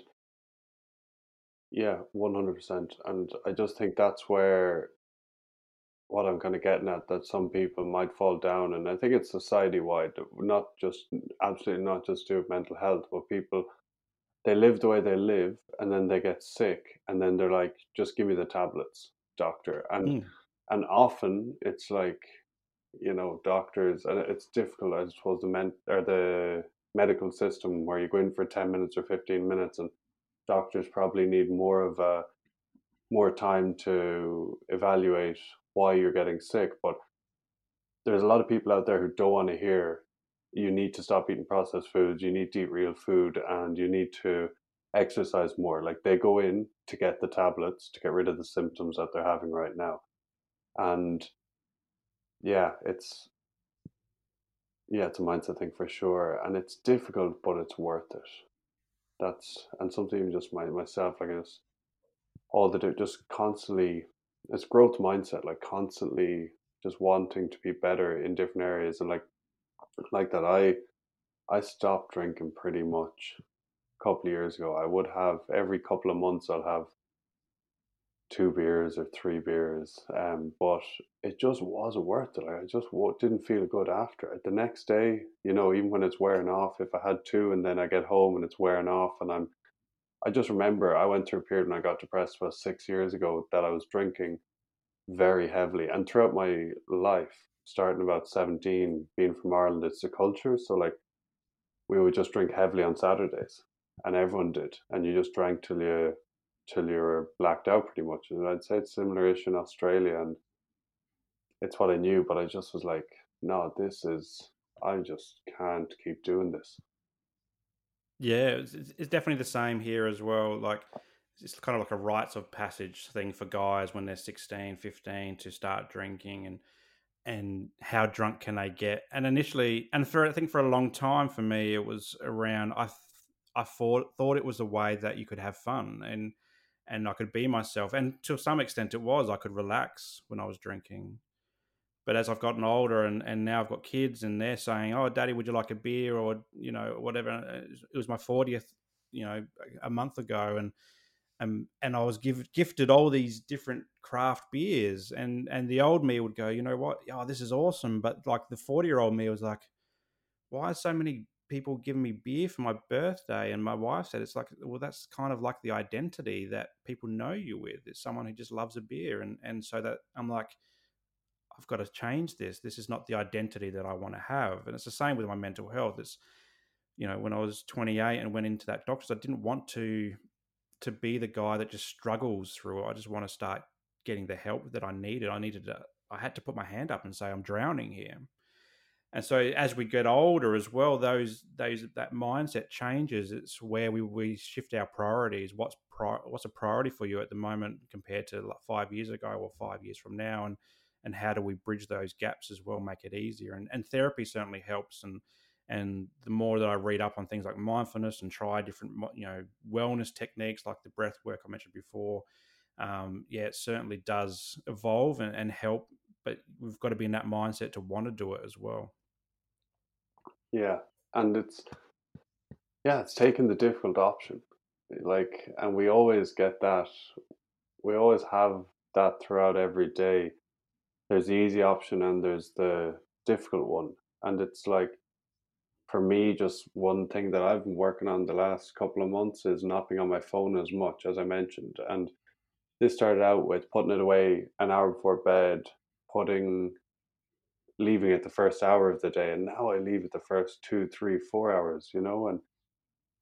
yeah, 100%. And I just think that's where what I'm kind of getting at that some people might fall down, and I think it's society wide, not just absolutely not just do with mental health, but people they live the way they live, and then they get sick, and then they're like, just give me the tablets, doctor, and mm. and often it's like, you know, doctors, and it's difficult, I suppose, the men or the medical system where you go in for ten minutes or fifteen minutes, and doctors probably need more of a more time to evaluate why you're getting sick. But there's a lot of people out there who don't want to hear you need to stop eating processed foods, you need to eat real food, and you need to exercise more. Like they go in to get the tablets to get rid of the symptoms that they're having right now. And yeah, it's yeah, it's a mindset thing for sure. And it's difficult, but it's worth it. That's and something just my myself, like it's all the just constantly it's growth mindset, like constantly just wanting to be better in different areas, and like like that. I I stopped drinking pretty much a couple of years ago. I would have every couple of months I'll have two beers or three beers, um, but it just wasn't worth it. I just didn't feel good after it. The next day, you know, even when it's wearing off, if I had two and then I get home and it's wearing off and I'm I just remember I went through a period when I got depressed about six years ago that I was drinking very heavily. And throughout my life, starting about 17, being from Ireland, it's a culture. So, like, we would just drink heavily on Saturdays, and everyone did. And you just drank till you till you're blacked out pretty much. And I'd say it's similar-ish in Australia, and it's what I knew. But I just was like, no, this is I just can't keep doing this. Yeah, it's, it's definitely the same here as well. Like it's kind of like a rites of passage thing for guys when they're 16, 15 to start drinking and and how drunk can they get? And initially, and for I think for a long time for me, it was around I I thought thought it was a way that you could have fun and and I could be myself. And to some extent, it was I could relax when I was drinking. But as I've gotten older and, and now I've got kids and they're saying, "Oh, Daddy, would you like a beer?" or you know, whatever. Uh, it was my fortieth, you know, a month ago, and and and I was give, gifted all these different craft beers, and and the old me would go, you know what, oh, this is awesome. But like the forty year old me was like, why so many people giving me beer for my birthday. And my wife said, it's like, well, that's kind of like the identity that people know you with. It's someone who just loves a beer. And, and so that I'm like, I've got to change this. This is not the identity that I want to have. And it's the same with my mental health. It's, you know, when I was 28 and went into that doctor's, I didn't want to to be the guy that just struggles through it. I just want to start getting the help that I needed. I needed to, I had to put my hand up and say, I'm drowning here. And so as we get older as well, those those that mindset changes. It's where we, we shift our priorities. What's pri- what's a priority for you at the moment compared to like five years ago or five years from now, and and how do we bridge those gaps as well, make it easier? And and therapy certainly helps. And and the more that I read up on things like mindfulness and try different you know wellness techniques like the breath work I mentioned before, um, yeah, it certainly does evolve and, and help. But we've got to be in that mindset to want to do it as well. Yeah, and it's yeah, it's taking the difficult option. Like, and we always get that. We always have that throughout every day. There's the easy option and there's the difficult one, and it's like for me, just one thing that I've been working on the last couple of months is not being on my phone as much as I mentioned. And this started out with putting it away an hour before bed, putting leaving it the first hour of the day and now i leave it the first two three four hours you know and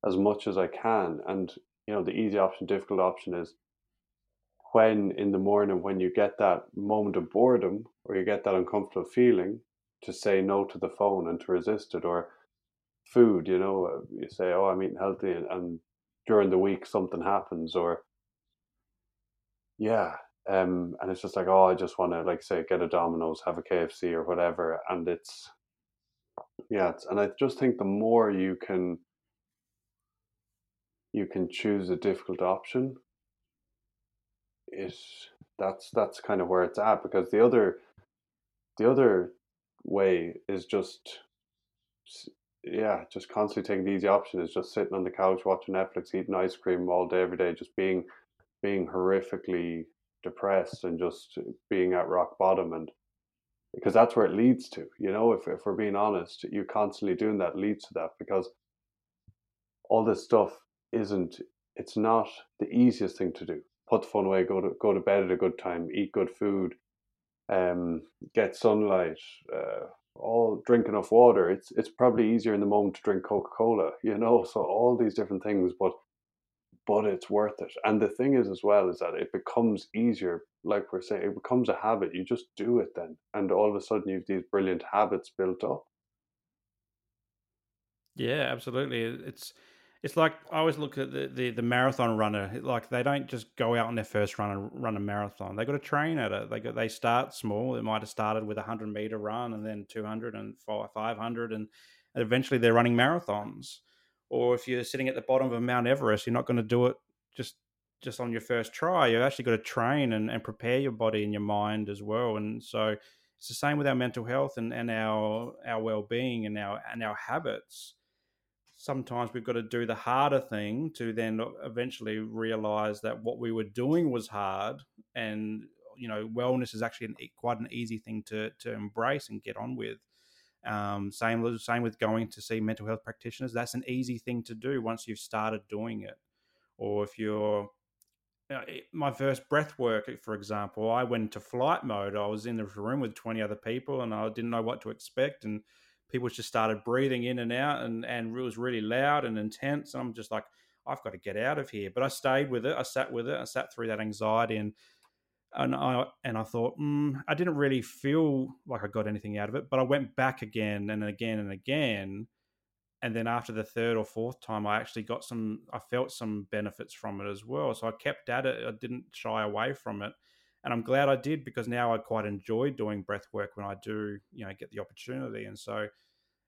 as much as i can. And you know the easy option difficult option is when in the morning when you get that moment of boredom or you get that uncomfortable feeling to say no to the phone and to resist it or food you know uh, you say oh i'm eating healthy and, and during the week something happens or yeah um, and it's just like, oh, I just want to, like, say, get a Domino's, have a KFC or whatever. And it's, yeah, it's, and I just think the more you can, you can choose a difficult option, is that's that's kind of where it's at because the other, the other way is just, yeah, just constantly taking the easy option is just sitting on the couch watching Netflix, eating ice cream all day every day, just being, being horrifically depressed and just being at rock bottom and because that's where it leads to you know? If, if we're being honest you constantly doing that leads to that because all this stuff isn't it's not the easiest thing to do. Put the phone away go to go to bed at a good time eat good food um get sunlight uh, all drink enough water. It's it's probably easier in the moment to drink coca-cola you know? So all these different things but but it's worth it. And the thing is, as well, is that it becomes easier. Like we're saying, it becomes a habit. You just do it then, and all of a sudden, you have these brilliant habits built up. Yeah, absolutely. It's it's like I always look at the, the, the marathon runner. Like they don't just go out on their first run and run a marathon. They got to train at it. They got they start small. It might have started with a hundred meter run and then 200 and 500 and eventually they're running marathons or if you're sitting at the bottom of Mount Everest, you're not going to do it just just on your first try. You've actually got to train and, and prepare your body and your mind as well. And so it's the same with our mental health and, and our our well being and our and our habits. Sometimes we've got to do the harder thing to then eventually realize that what we were doing was hard, and you know wellness is actually an, quite an easy thing to to embrace and get on with. Um, same same with going to see mental health practitioners. That's an easy thing to do once you've started doing it. Or if you're you know, my first breath work, for example, I went into flight mode. I was in the room with 20 other people and I didn't know what to expect. And people just started breathing in and out and, and it was really loud and intense. And I'm just like, I've got to get out of here. But I stayed with it. I sat with it. I sat through that anxiety and and I and I thought mm, I didn't really feel like I got anything out of it, but I went back again and again and again, and then after the third or fourth time, I actually got some. I felt some benefits from it as well, so I kept at it. I didn't shy away from it, and I'm glad I did because now I quite enjoy doing breath work when I do, you know, get the opportunity, and so.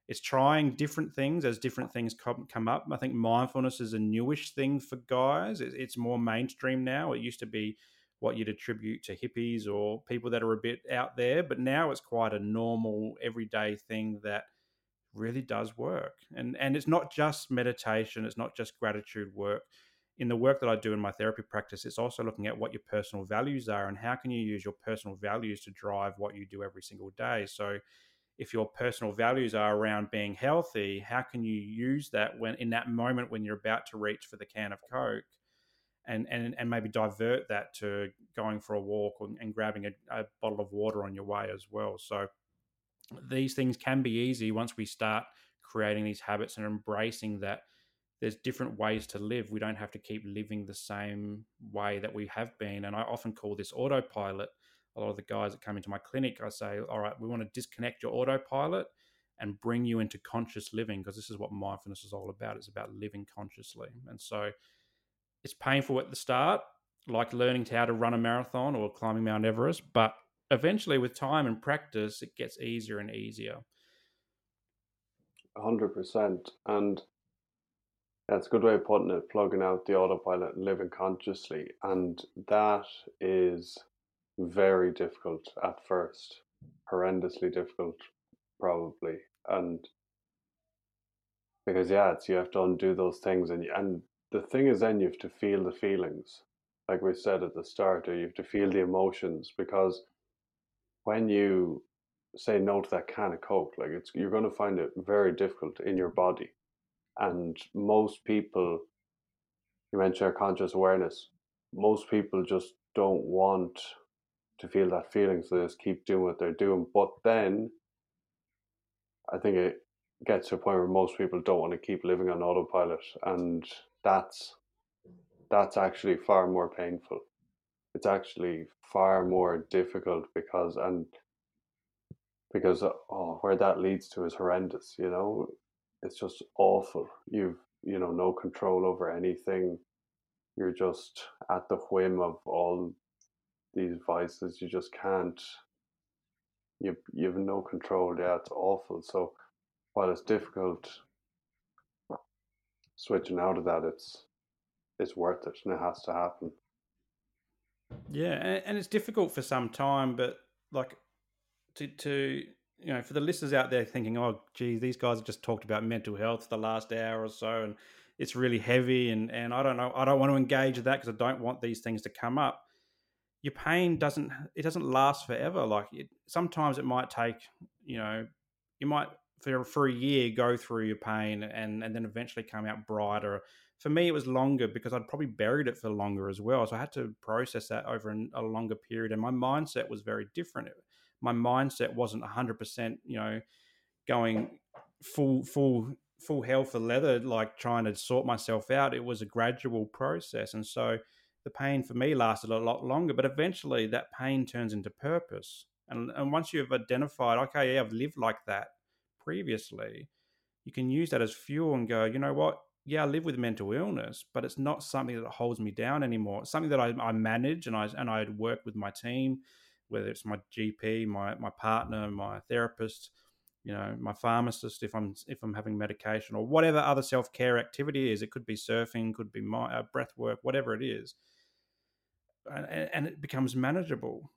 It's trying different things as different things come, come up. I think mindfulness is a newish thing for guys. It's more mainstream now. It used to be what you'd attribute to hippies or people that are a bit out there. But now it's quite a normal, everyday thing that really does work. And and it's not just meditation, it's not just gratitude work. In the work that I do in my therapy practice, it's also looking at what your personal values are and how can you use your personal values to drive what you do every single day. So if your personal values are around being healthy, how can you use that when in that moment when you're about to reach for the can of Coke? And, and, and maybe divert that to going for a walk and grabbing a, a bottle of water on your way as well. So these things can be easy once we start creating these habits and embracing that there's different ways to live. We don't have to keep living the same way that we have been. And I often call this autopilot. A lot of the guys that come into my clinic, I say, all right, we want to disconnect your autopilot and bring you into conscious living because this is what mindfulness is all about. It's about living consciously. And so it's painful at the start, like learning how to run a marathon or climbing Mount Everest, but eventually with time and practice, it gets easier and easier. 100%. And that's a good way of putting it, plugging out the autopilot and living consciously. And that is very difficult at first, horrendously difficult, probably. And because, yeah, it's, you have to undo those things. And, and the thing is, then you have to feel the feelings. Like we said at the start, or you have to feel the emotions because when you say no to that can of Coke, like it's, you're going to find it very difficult in your body and most people, you mentioned conscious awareness, most people just don't want to feel that feeling, so they just keep doing what they're doing. But then I think it gets to a point where most people don't want to keep living on autopilot, and that's that's actually far more painful. It's actually far more difficult because and because uh, oh, where that leads to is horrendous. You know, it's just awful. You've you know no control over anything. You're just at the whim of all these vices. You just can't. You you have no control. Yeah, it's awful. So while it's difficult switching out of that, it's it's worth it, and it has to happen. Yeah, and, it's difficult for some time, but like to to you know, for the listeners out there thinking, oh, geez, these guys have just talked about mental health the last hour or so, and it's really heavy, and and I don't know, I don't want to engage with that because I don't want these things to come up. Your pain doesn't it doesn't last forever. Like it, sometimes it might take, you know, you might for for a year go through your pain and and then eventually come out brighter. For me, it was longer because I'd probably buried it for longer as well. So I had to process that over a longer period, and my mindset was very different my mindset wasn't 100% you know going full full full hell for leather like trying to sort myself out it was a gradual process and so the pain for me lasted a lot longer but eventually that pain turns into purpose and and once you've identified okay yeah I've lived like that previously you can use that as fuel and go you know what yeah, I live with mental illness, but it's not something that holds me down anymore. It's something that I, I manage and I and I work with my team whether it's my GP, my my partner, my therapist, you know, my pharmacist, if I'm if I'm having medication or whatever other self care activity is. It could be surfing, could be my uh, breath work, whatever it is, and, and it becomes manageable.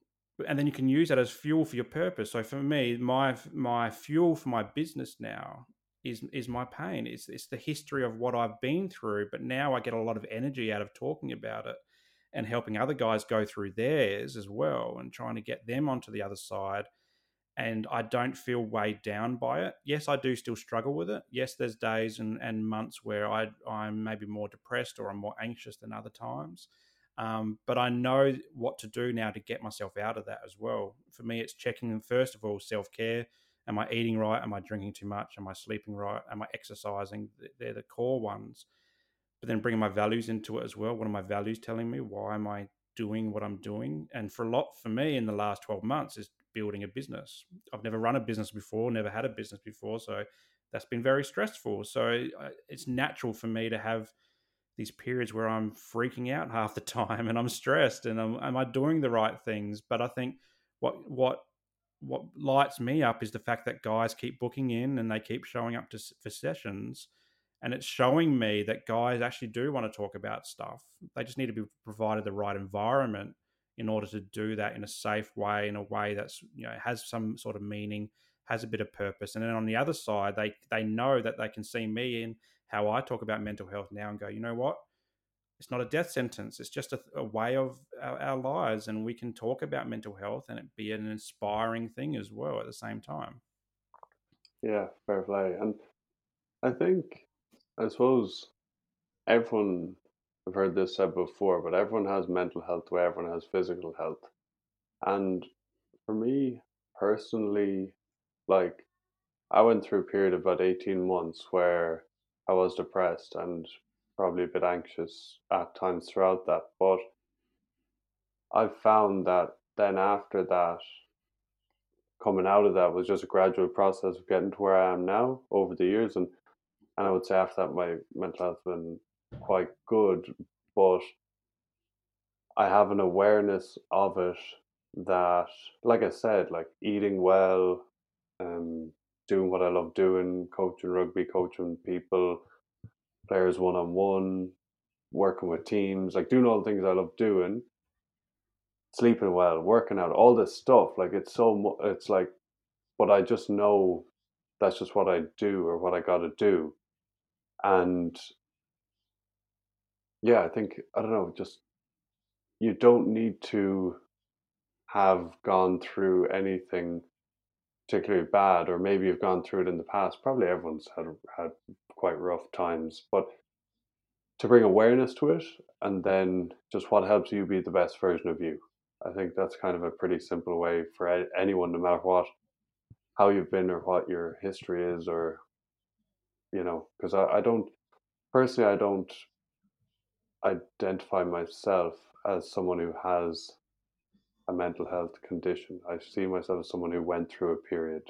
And then you can use that as fuel for your purpose. So for me, my my fuel for my business now is is my pain. It's it's the history of what I've been through. But now I get a lot of energy out of talking about it and helping other guys go through theirs as well and trying to get them onto the other side. And I don't feel weighed down by it. Yes, I do still struggle with it. Yes, there's days and, and months where I, I'm maybe more depressed or I'm more anxious than other times. Um, but I know what to do now to get myself out of that as well. For me, it's checking, first of all, self care. Am I eating right? Am I drinking too much? Am I sleeping right? Am I exercising? They're the core ones but then bringing my values into it as well. What are my values telling me? Why am I doing what I'm doing? And for a lot for me in the last 12 months is building a business. I've never run a business before, never had a business before. So that's been very stressful. So it's natural for me to have these periods where I'm freaking out half the time and I'm stressed and I'm, am I doing the right things? But I think what, what, what lights me up is the fact that guys keep booking in and they keep showing up to, for sessions and it's showing me that guys actually do want to talk about stuff. They just need to be provided the right environment in order to do that in a safe way, in a way that's you know has some sort of meaning, has a bit of purpose. And then on the other side, they they know that they can see me in how I talk about mental health now and go, you know what? It's not a death sentence. It's just a, a way of our, our lives, and we can talk about mental health and it be an inspiring thing as well at the same time. Yeah, fair play. And I think, I suppose everyone, I've heard this said before, but everyone has mental health where everyone has physical health. And for me personally, like I went through a period of about 18 months where I was depressed and probably a bit anxious at times throughout that. But I found that then after that, coming out of that was just a gradual process of getting to where I am now over the years. And, and I would say after that, my mental health has been quite good. But I have an awareness of it that, like I said, like eating well, um, doing what I love doing, coaching rugby, coaching people, players one on one, working with teams, like doing all the things I love doing, sleeping well, working out, all this stuff. Like it's so, it's like, but I just know that's just what I do or what I got to do. And yeah, I think, I don't know, just you don't need to have gone through anything particularly bad, or maybe you've gone through it in the past. Probably everyone's had had quite rough times, but to bring awareness to it, and then just what helps you be the best version of you. I think that's kind of a pretty simple way for anyone, no matter what, how you've been or what your history is, or you know, because I, I don't personally, I don't identify myself as someone who has a mental health condition. I see myself as someone who went through a period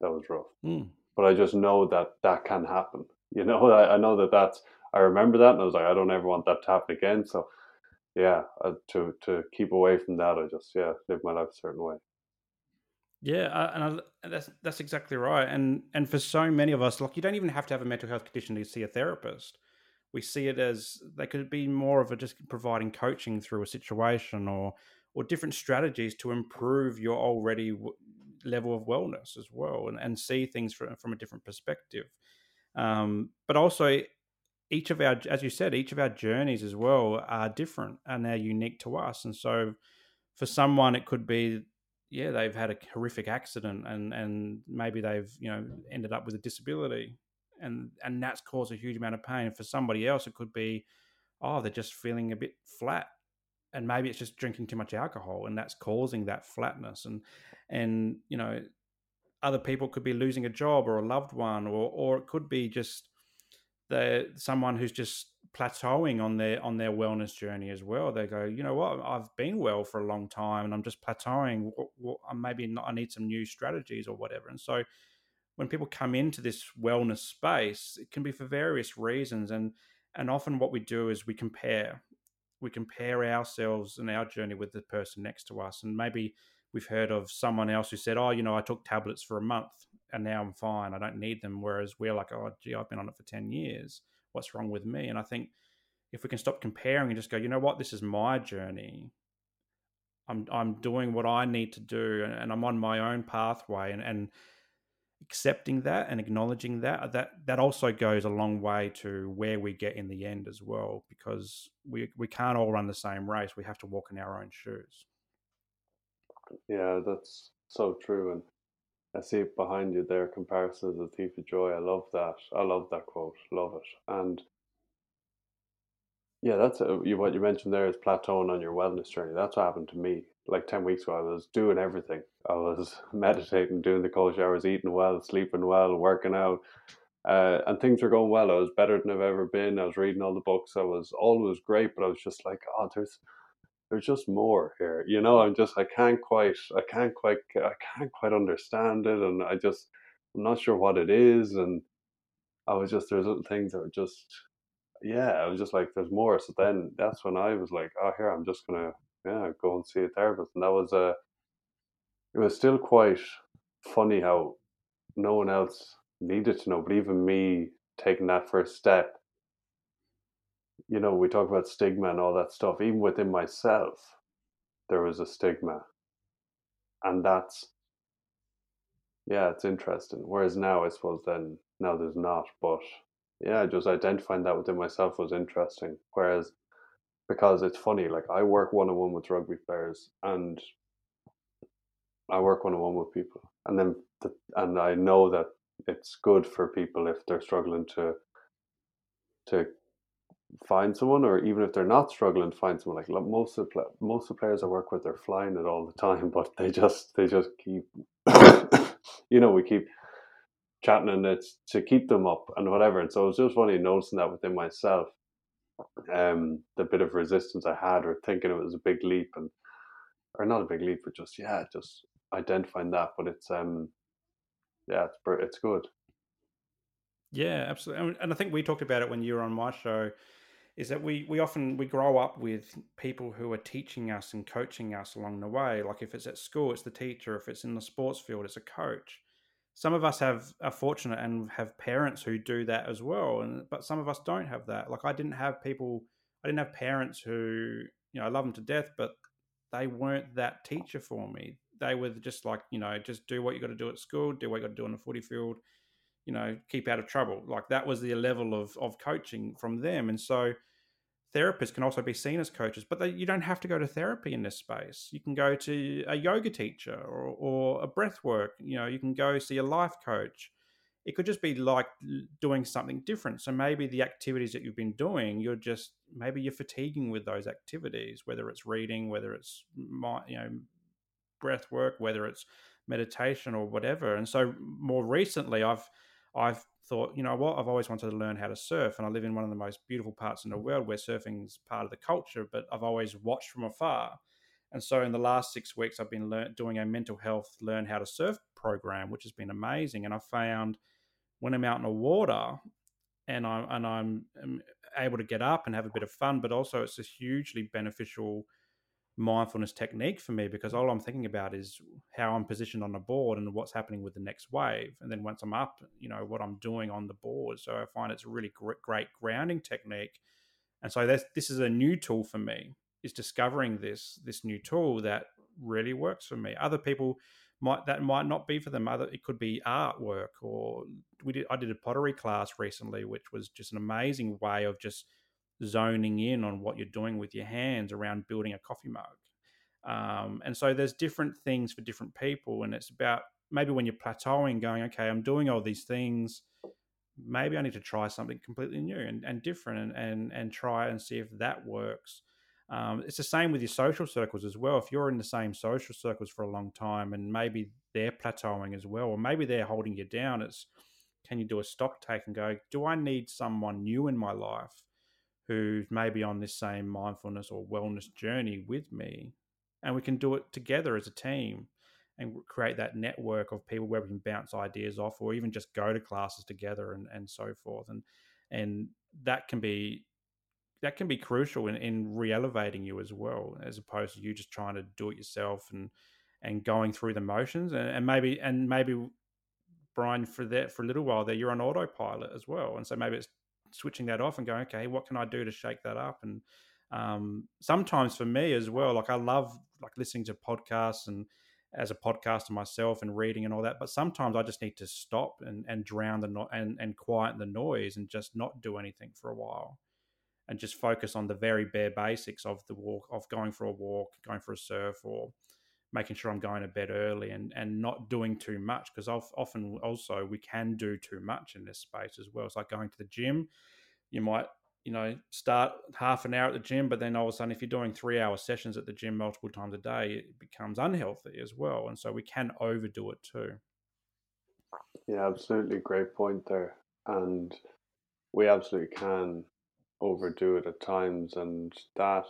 that was rough. Mm. But I just know that that can happen. You know, I, I, know that that's, I remember that and I was like, I don't ever want that to happen again. So, yeah, uh, to, to keep away from that, I just, yeah, live my life a certain way. Yeah, uh, and I, that's that's exactly right. And and for so many of us, like you don't even have to have a mental health condition to see a therapist. We see it as they could be more of a just providing coaching through a situation or or different strategies to improve your already w- level of wellness as well and, and see things from, from a different perspective. Um, but also each of our as you said each of our journeys as well are different and they're unique to us and so for someone it could be yeah they've had a horrific accident and and maybe they've you know ended up with a disability and and that's caused a huge amount of pain. For somebody else it could be oh they're just feeling a bit flat and maybe it's just drinking too much alcohol and that's causing that flatness and and you know other people could be losing a job or a loved one or or it could be just the someone who's just plateauing on their on their wellness journey as well. They go you know what? I've been well for a long time and i'm just plateauing. Maybe not, i need some new strategies or whatever. And so when people come into this wellness space it can be for various reasons and and often what we do is we compare we compare ourselves and our journey with the person next to us. And maybe we've heard of someone else who said oh you know i took tablets for a month and now i'm fine. I don't need them. Whereas we're like oh gee i've been on it for 10 years. What's wrong with me? And i think if we can stop comparing and just go you know what? This is my journey. I'm i'm doing what i need to do and, and i'm on my own pathway. And and accepting that and acknowledging that uh, that that also goes a long way to where we get in the end as well because we we can't all run the same race we have to walk in our own shoes. Yeah that's so true and i see it behind you there comparison is a thief of joy i love that i love that quote love it and yeah that's a, you, what you mentioned there is plateauing on your wellness journey that's what happened to me like 10 weeks ago, I was doing everything. I was meditating, doing the cold showers, eating well, sleeping well, working out. Uh, and things were going well. I was better than I've ever been. I was reading all the books. I was always great, but I was just like, oh, there's there's just more here. You know, I'm just I can't quite I can't quite I can't quite understand it, and I just I'm not sure what it is. And I was just there's little things that were just yeah. I was just like, there's more. So then that's when I was like, oh, here I'm just gonna yeah, go and see a therapist. And that was a, uh, it was still quite funny how no one else needed to know, but even me taking that first step, you know, we talk about stigma and all that stuff, even within myself, there was a stigma. And that's, yeah, it's interesting. Whereas now, I suppose, then, now there's not. But yeah, just identifying that within myself was interesting. Whereas because it's funny. Like I work one on one with rugby players, and I work one on one with people, and then the, and I know that it's good for people if they're struggling to to find someone, or even if they're not struggling find someone. Like most of the most of the players I work with, they're flying it all the time, but they just they just keep, you know, we keep chatting and it's to keep them up and whatever. And so it was just funny noticing that within myself, um, the bit of resistance I had, or thinking it was a big leap, and or not a big leap, but just yeah, just identifying that. But it's um, yeah, it's it's good. Yeah, absolutely. And I think we talked about it when you were on my show is that we we often we grow up with people who are teaching us and coaching us along the way like if it's at school it's the teacher if it's in the sports field it's a coach some of us have are fortunate and have parents who do that as well and but some of us don't have that. Like i didn't have people i didn't have parents who you know i love them to death but they weren't that teacher for me. They were just like you know just do what you got to do at school do what you got to do on the footy field you know keep out of trouble. Like that was the level of of coaching from them. And so therapists can also be seen as coaches but they, you don't have to go to therapy in this space. You can go to a yoga teacher or, or a breath work you know you can go see a life coach. It could just be like doing something different. So maybe the activities that you've been doing you're just maybe you're fatiguing with those activities whether it's reading whether it's my, you know breath work whether it's meditation or whatever. And so more recently i've I've thought, you know what, I've always wanted to learn how to surf, and I live in one of the most beautiful parts in the world where surfing is part of the culture, but I've always watched from afar. And so, in the last six weeks, I've been learn- doing a mental health learn how to surf program, which has been amazing. And I found when I'm out in the water and I'm and I'm um, able to get up and have a bit of fun, but also it's a hugely beneficial mindfulness technique for me because all I'm thinking about is how I'm positioned on the board and what's happening with the next wave. And then once I'm up, you know, what I'm doing on the board. So I find it's a really great grounding technique. And so this this is a new tool for me. Is discovering this this new tool that really works for me. Other people might that might not be for them. Other it could be artwork or we did I did a pottery class recently, which was just an amazing way of just zoning in on what you're doing with your hands around building a coffee mug. Um, and so there's different things for different people, and it's about maybe when you're plateauing, going, okay, I'm doing all these things. Maybe I need to try something completely new and, and different, and, and and try and see if that works. Um, it's the same with your social circles as well. If you're in the same social circles for a long time, and maybe they're plateauing as well, or maybe they're holding you down, it's can you do a stock take and go, do I need someone new in my life? Who's maybe on this same mindfulness or wellness journey with me. And we can do it together as a team and create that network of people where we can bounce ideas off or even just go to classes together and, and so forth. And and that can be that can be crucial in, in re-elevating you as well, as opposed to you just trying to do it yourself and and going through the motions and, and maybe and maybe Brian for that for a little while there you're on autopilot as well. And so maybe it's switching that off and going, okay, what can I do to shake that up? And um, sometimes for me as well, like I love like listening to podcasts and as a podcaster myself and reading and all that. But sometimes I just need to stop and, and drown the no- and and quiet the noise and just not do anything for a while, and just focus on the very bare basics of the walk, of going for a walk, going for a surf, or making sure I'm going to bed early and and not doing too much because often also we can do too much in this space as well. It's like going to the gym. You might you know start half an hour at the gym, but then all of a sudden if you're doing three hour sessions at the gym multiple times a day, it becomes unhealthy as well. And so we can overdo it too. Yeah, absolutely. Great point there. And we absolutely can overdo it at times and that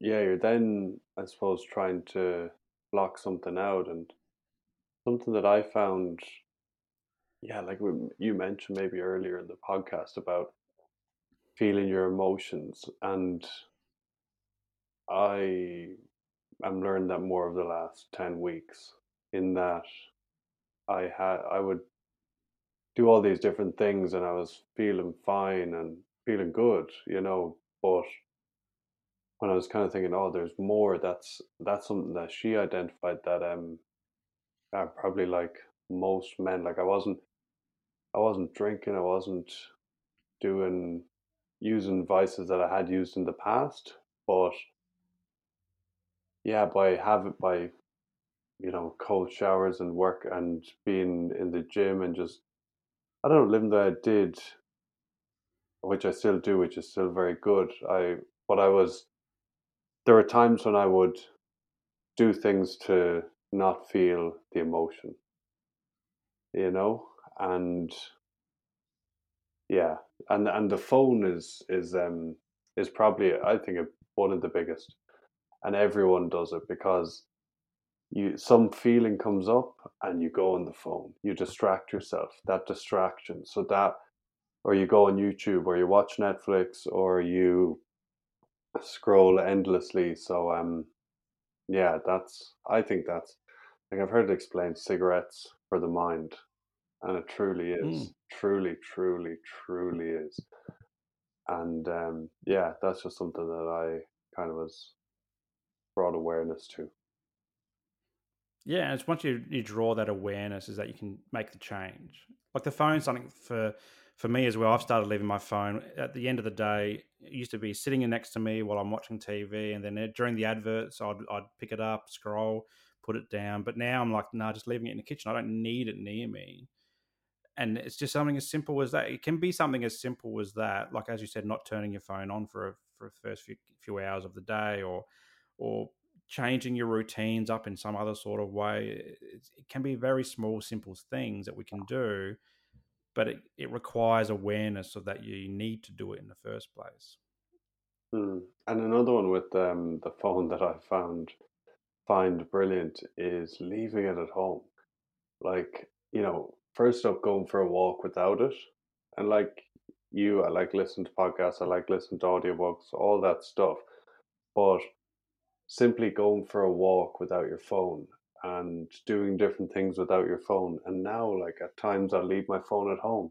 yeah, you're then, I suppose, trying to block something out. And something that I found, yeah, like you mentioned maybe earlier in the podcast about feeling your emotions. And I am learning that more of the last 10 weeks in that I had, I would do all these different things and I was feeling fine and feeling good, you know, but when I was kind of thinking, oh, there's more. That's that's something that she identified that um, uh, probably like most men, like I wasn't, I wasn't drinking, I wasn't doing using vices that I had used in the past, but yeah, by having by you know, cold showers and work and being in the gym and just, I don't know, living that I did, which I still do, which is still very good. I, what I was, there were times when I would do things to not feel the emotion, you know, and yeah, and and the phone is is um is probably I think one of the biggest, and everyone does it because you some feeling comes up and you go on the phone, you distract yourself. That distraction, so that, or you go on YouTube, or you watch Netflix, or you scroll endlessly. So um, yeah, that's I think that's like I've heard it explained cigarettes for the mind, and it truly is, Mm. truly, truly, truly is. And um, yeah, that's just something that I kind of was brought awareness to. Yeah, and it's once you, you draw that awareness is that you can make the change. Like the phone's something for for me as well. I've started leaving my phone at the end of the day. It used to be sitting next to me while I'm watching TV, and then uh, during the adverts, I'd I'd pick it up, scroll, put it down. But now I'm like, no, nah, just leaving it in the kitchen. I don't need it near me. And it's just something as simple as that. It can be something as simple as that, like as you said, not turning your phone on for a, for the first few, few hours of the day, or or changing your routines up in some other sort of way. It can be very small, simple things that we can do, but it, it requires awareness of that you need to do it in the first place. Mm. And another one with um, the phone that I found find brilliant is leaving it at home. Like, you know, first up, going for a walk without it. And like you, I like listening to podcasts, I like listening to audiobooks, all that stuff. But simply going for a walk without your phone and doing different things without your phone. And now, like at times, I'll leave my phone at home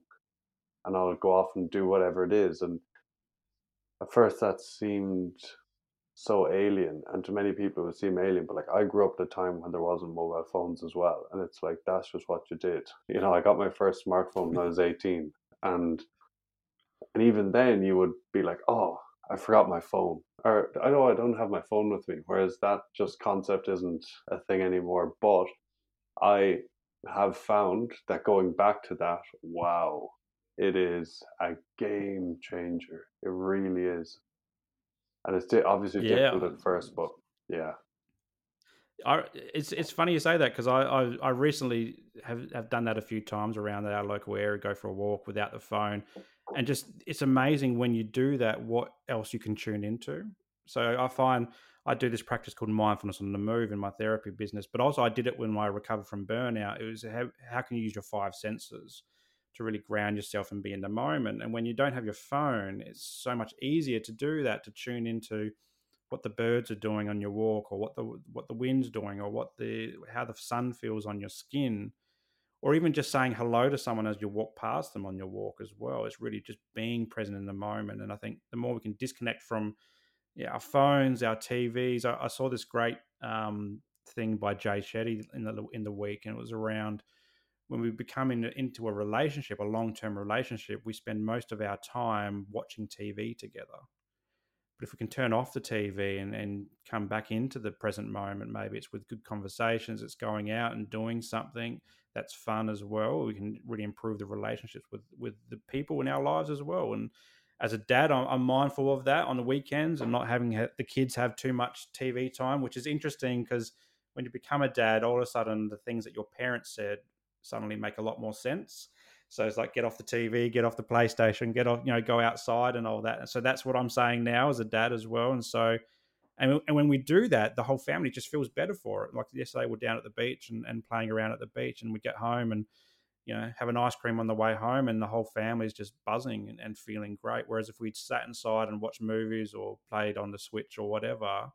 and I'll go off and do whatever it is. And at first, that seemed so alien, and to many people, it would seem alien. But like, I grew up at a time when there wasn't mobile phones as well, and it's like that's just what you did. You know, I got my first smartphone when I was eighteen, and and even then, you would be like, oh. I forgot my phone, or I know I don't have my phone with me. Whereas that just concept isn't a thing anymore. But I have found that going back to that, wow, it is a game changer. It really is, and it's di- obviously Yeah. difficult at first, but yeah, I, it's it's funny you say that because I, I I recently have have done that a few times around our local area. Go for a walk without the phone, and just it's amazing when you do that what else you can tune into. So I find I do this practice called mindfulness on the move in my therapy business, but also I did it when I recovered from burnout. It was how how can you use your five senses to really ground yourself and be in the moment. And when you don't have your phone, it's so much easier to do that to tune into what the birds are doing on your walk or what the what the wind's doing or what the how the sun feels on your skin or even just saying hello to someone as you walk past them on your walk as well it's really just being present in the moment. And i think the more we can disconnect from yeah, our phones our tvs i, I saw this great um, thing by jay shetty in the in the week and it was around when we become in, into a relationship a long-term relationship we spend most of our time watching tv together but if we can turn off the TV and, and come back into the present moment, maybe it's with good conversations, it's going out and doing something that's fun as well. We can really improve the relationships with, with the people in our lives as well. And as a dad, I'm, I'm mindful of that on the weekends and not having the kids have too much TV time, which is interesting because when you become a dad, all of a sudden the things that your parents said suddenly make a lot more sense. So it's like get off the TV, get off the PlayStation, get off, you know, go outside and all that. And so that's what I'm saying now as a dad as well. And so, and, and when we do that, the whole family just feels better for it. Like yesterday, we're down at the beach and, and playing around at the beach, and we get home and you know have an ice cream on the way home, and the whole family is just buzzing and, and feeling great. Whereas if we'd sat inside and watched movies or played on the Switch or whatever,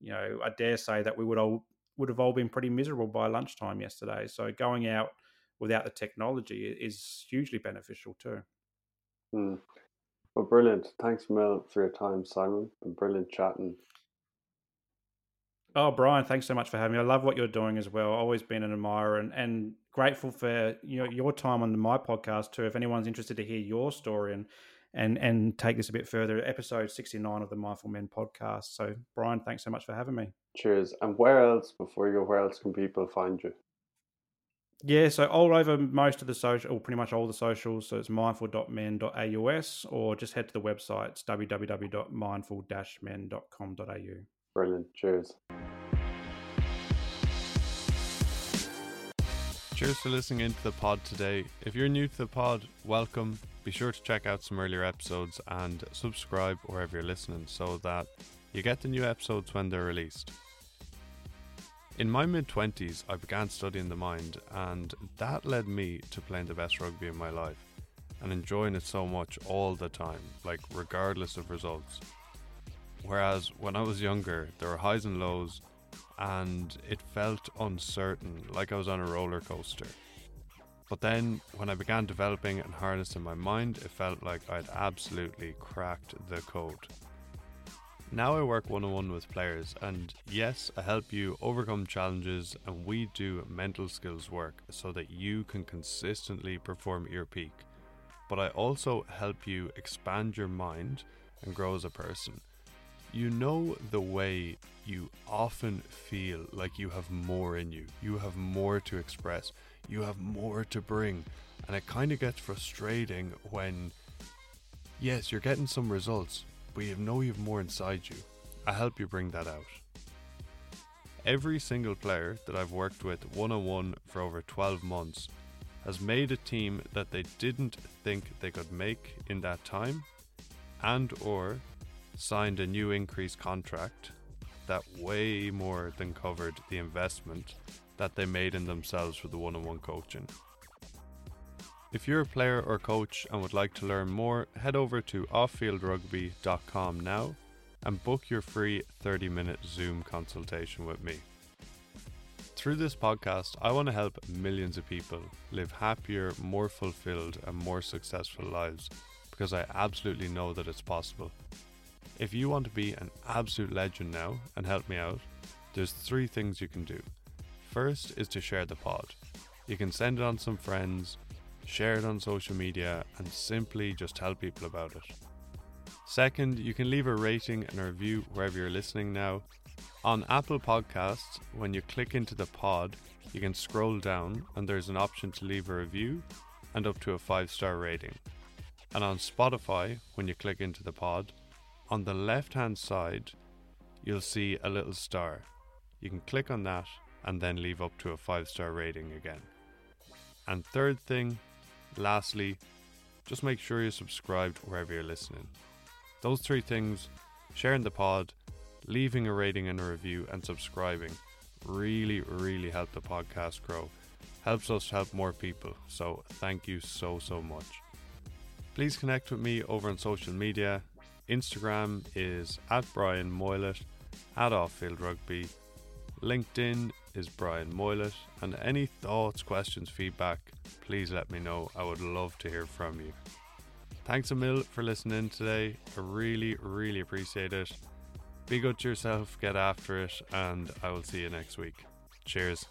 you know, I dare say that we would all would have all been pretty miserable by lunchtime yesterday. So going out without the technology is hugely beneficial too. Mm. Well, brilliant. Thanks, Mel, for your time, Simon. Been brilliant chatting. Oh, Brian, thanks so much for having me. I love what you're doing as well. Always been an admirer and, and grateful for you know, your time on my podcast too. If anyone's interested to hear your story and and and take this a bit further. Episode sixty nine of the Mindful Men podcast. So Brian, thanks so much for having me. Cheers. And where else before you go? Where else can people find you? Yeah, so all over most of the social, or pretty much all the socials. So it's mindful.men.aus, or just head to the website. It's www.mindful-men.com.au. Brilliant. Cheers. Cheers for listening into the pod today. If you're new to the pod, welcome. Be sure to check out some earlier episodes and subscribe wherever you're listening so that you get the new episodes when they're released. In my mid 20s, I began studying the mind, and that led me to playing the best rugby in my life and enjoying it so much all the time, like regardless of results. Whereas when I was younger, there were highs and lows, and it felt uncertain, like I was on a roller coaster. But then, when I began developing and harnessing my mind, it felt like I'd absolutely cracked the code. Now I work one on one with players, and yes, I help you overcome challenges, and we do mental skills work so that you can consistently perform at your peak. But I also help you expand your mind and grow as a person. You know the way you often feel like you have more in you, you have more to express, you have more to bring, and it kind of gets frustrating when, yes, you're getting some results, but you know you have more inside you. I help you bring that out. Every single player that I've worked with one on one for over 12 months has made a team that they didn't think they could make in that time and or signed a new increased contract that way more than covered the investment that they made in themselves for the one-on-one coaching. If you're a player or coach and would like to learn more, head over to offfieldrugby.com now and book your free 30 minute Zoom consultation with me. Through this podcast, I want to help millions of people live happier, more fulfilled, and more successful lives because I absolutely know that it's possible. If you want to be an absolute legend now and help me out, there's three things you can do. First is to share the pod. You can send it on some friends, share it on social media, and simply just tell people about it. Second, you can leave a rating and a review wherever you're listening now. On Apple Podcasts, when you click into the pod, you can scroll down and there's an option to leave a review and up to a five star rating. And on Spotify, when you click into the pod, on the left hand side, you'll see a little star. You can click on that and then leave up to a five star rating again. And third thing, lastly, just make sure you're subscribed wherever you're listening. Those three things sharing the pod, leaving a rating and a review, and subscribing really, really help the podcast grow. Helps us help more people. So thank you so, so much. Please connect with me over on social media. Instagram is at Brian Moylett, at Offfield Rugby. LinkedIn is Brian Moylett. And any thoughts, questions, feedback, please let me know. I would love to hear from you. Thanks a mil for listening today. I really, really appreciate it. Be good to yourself, get after it, and I will see you next week. Cheers.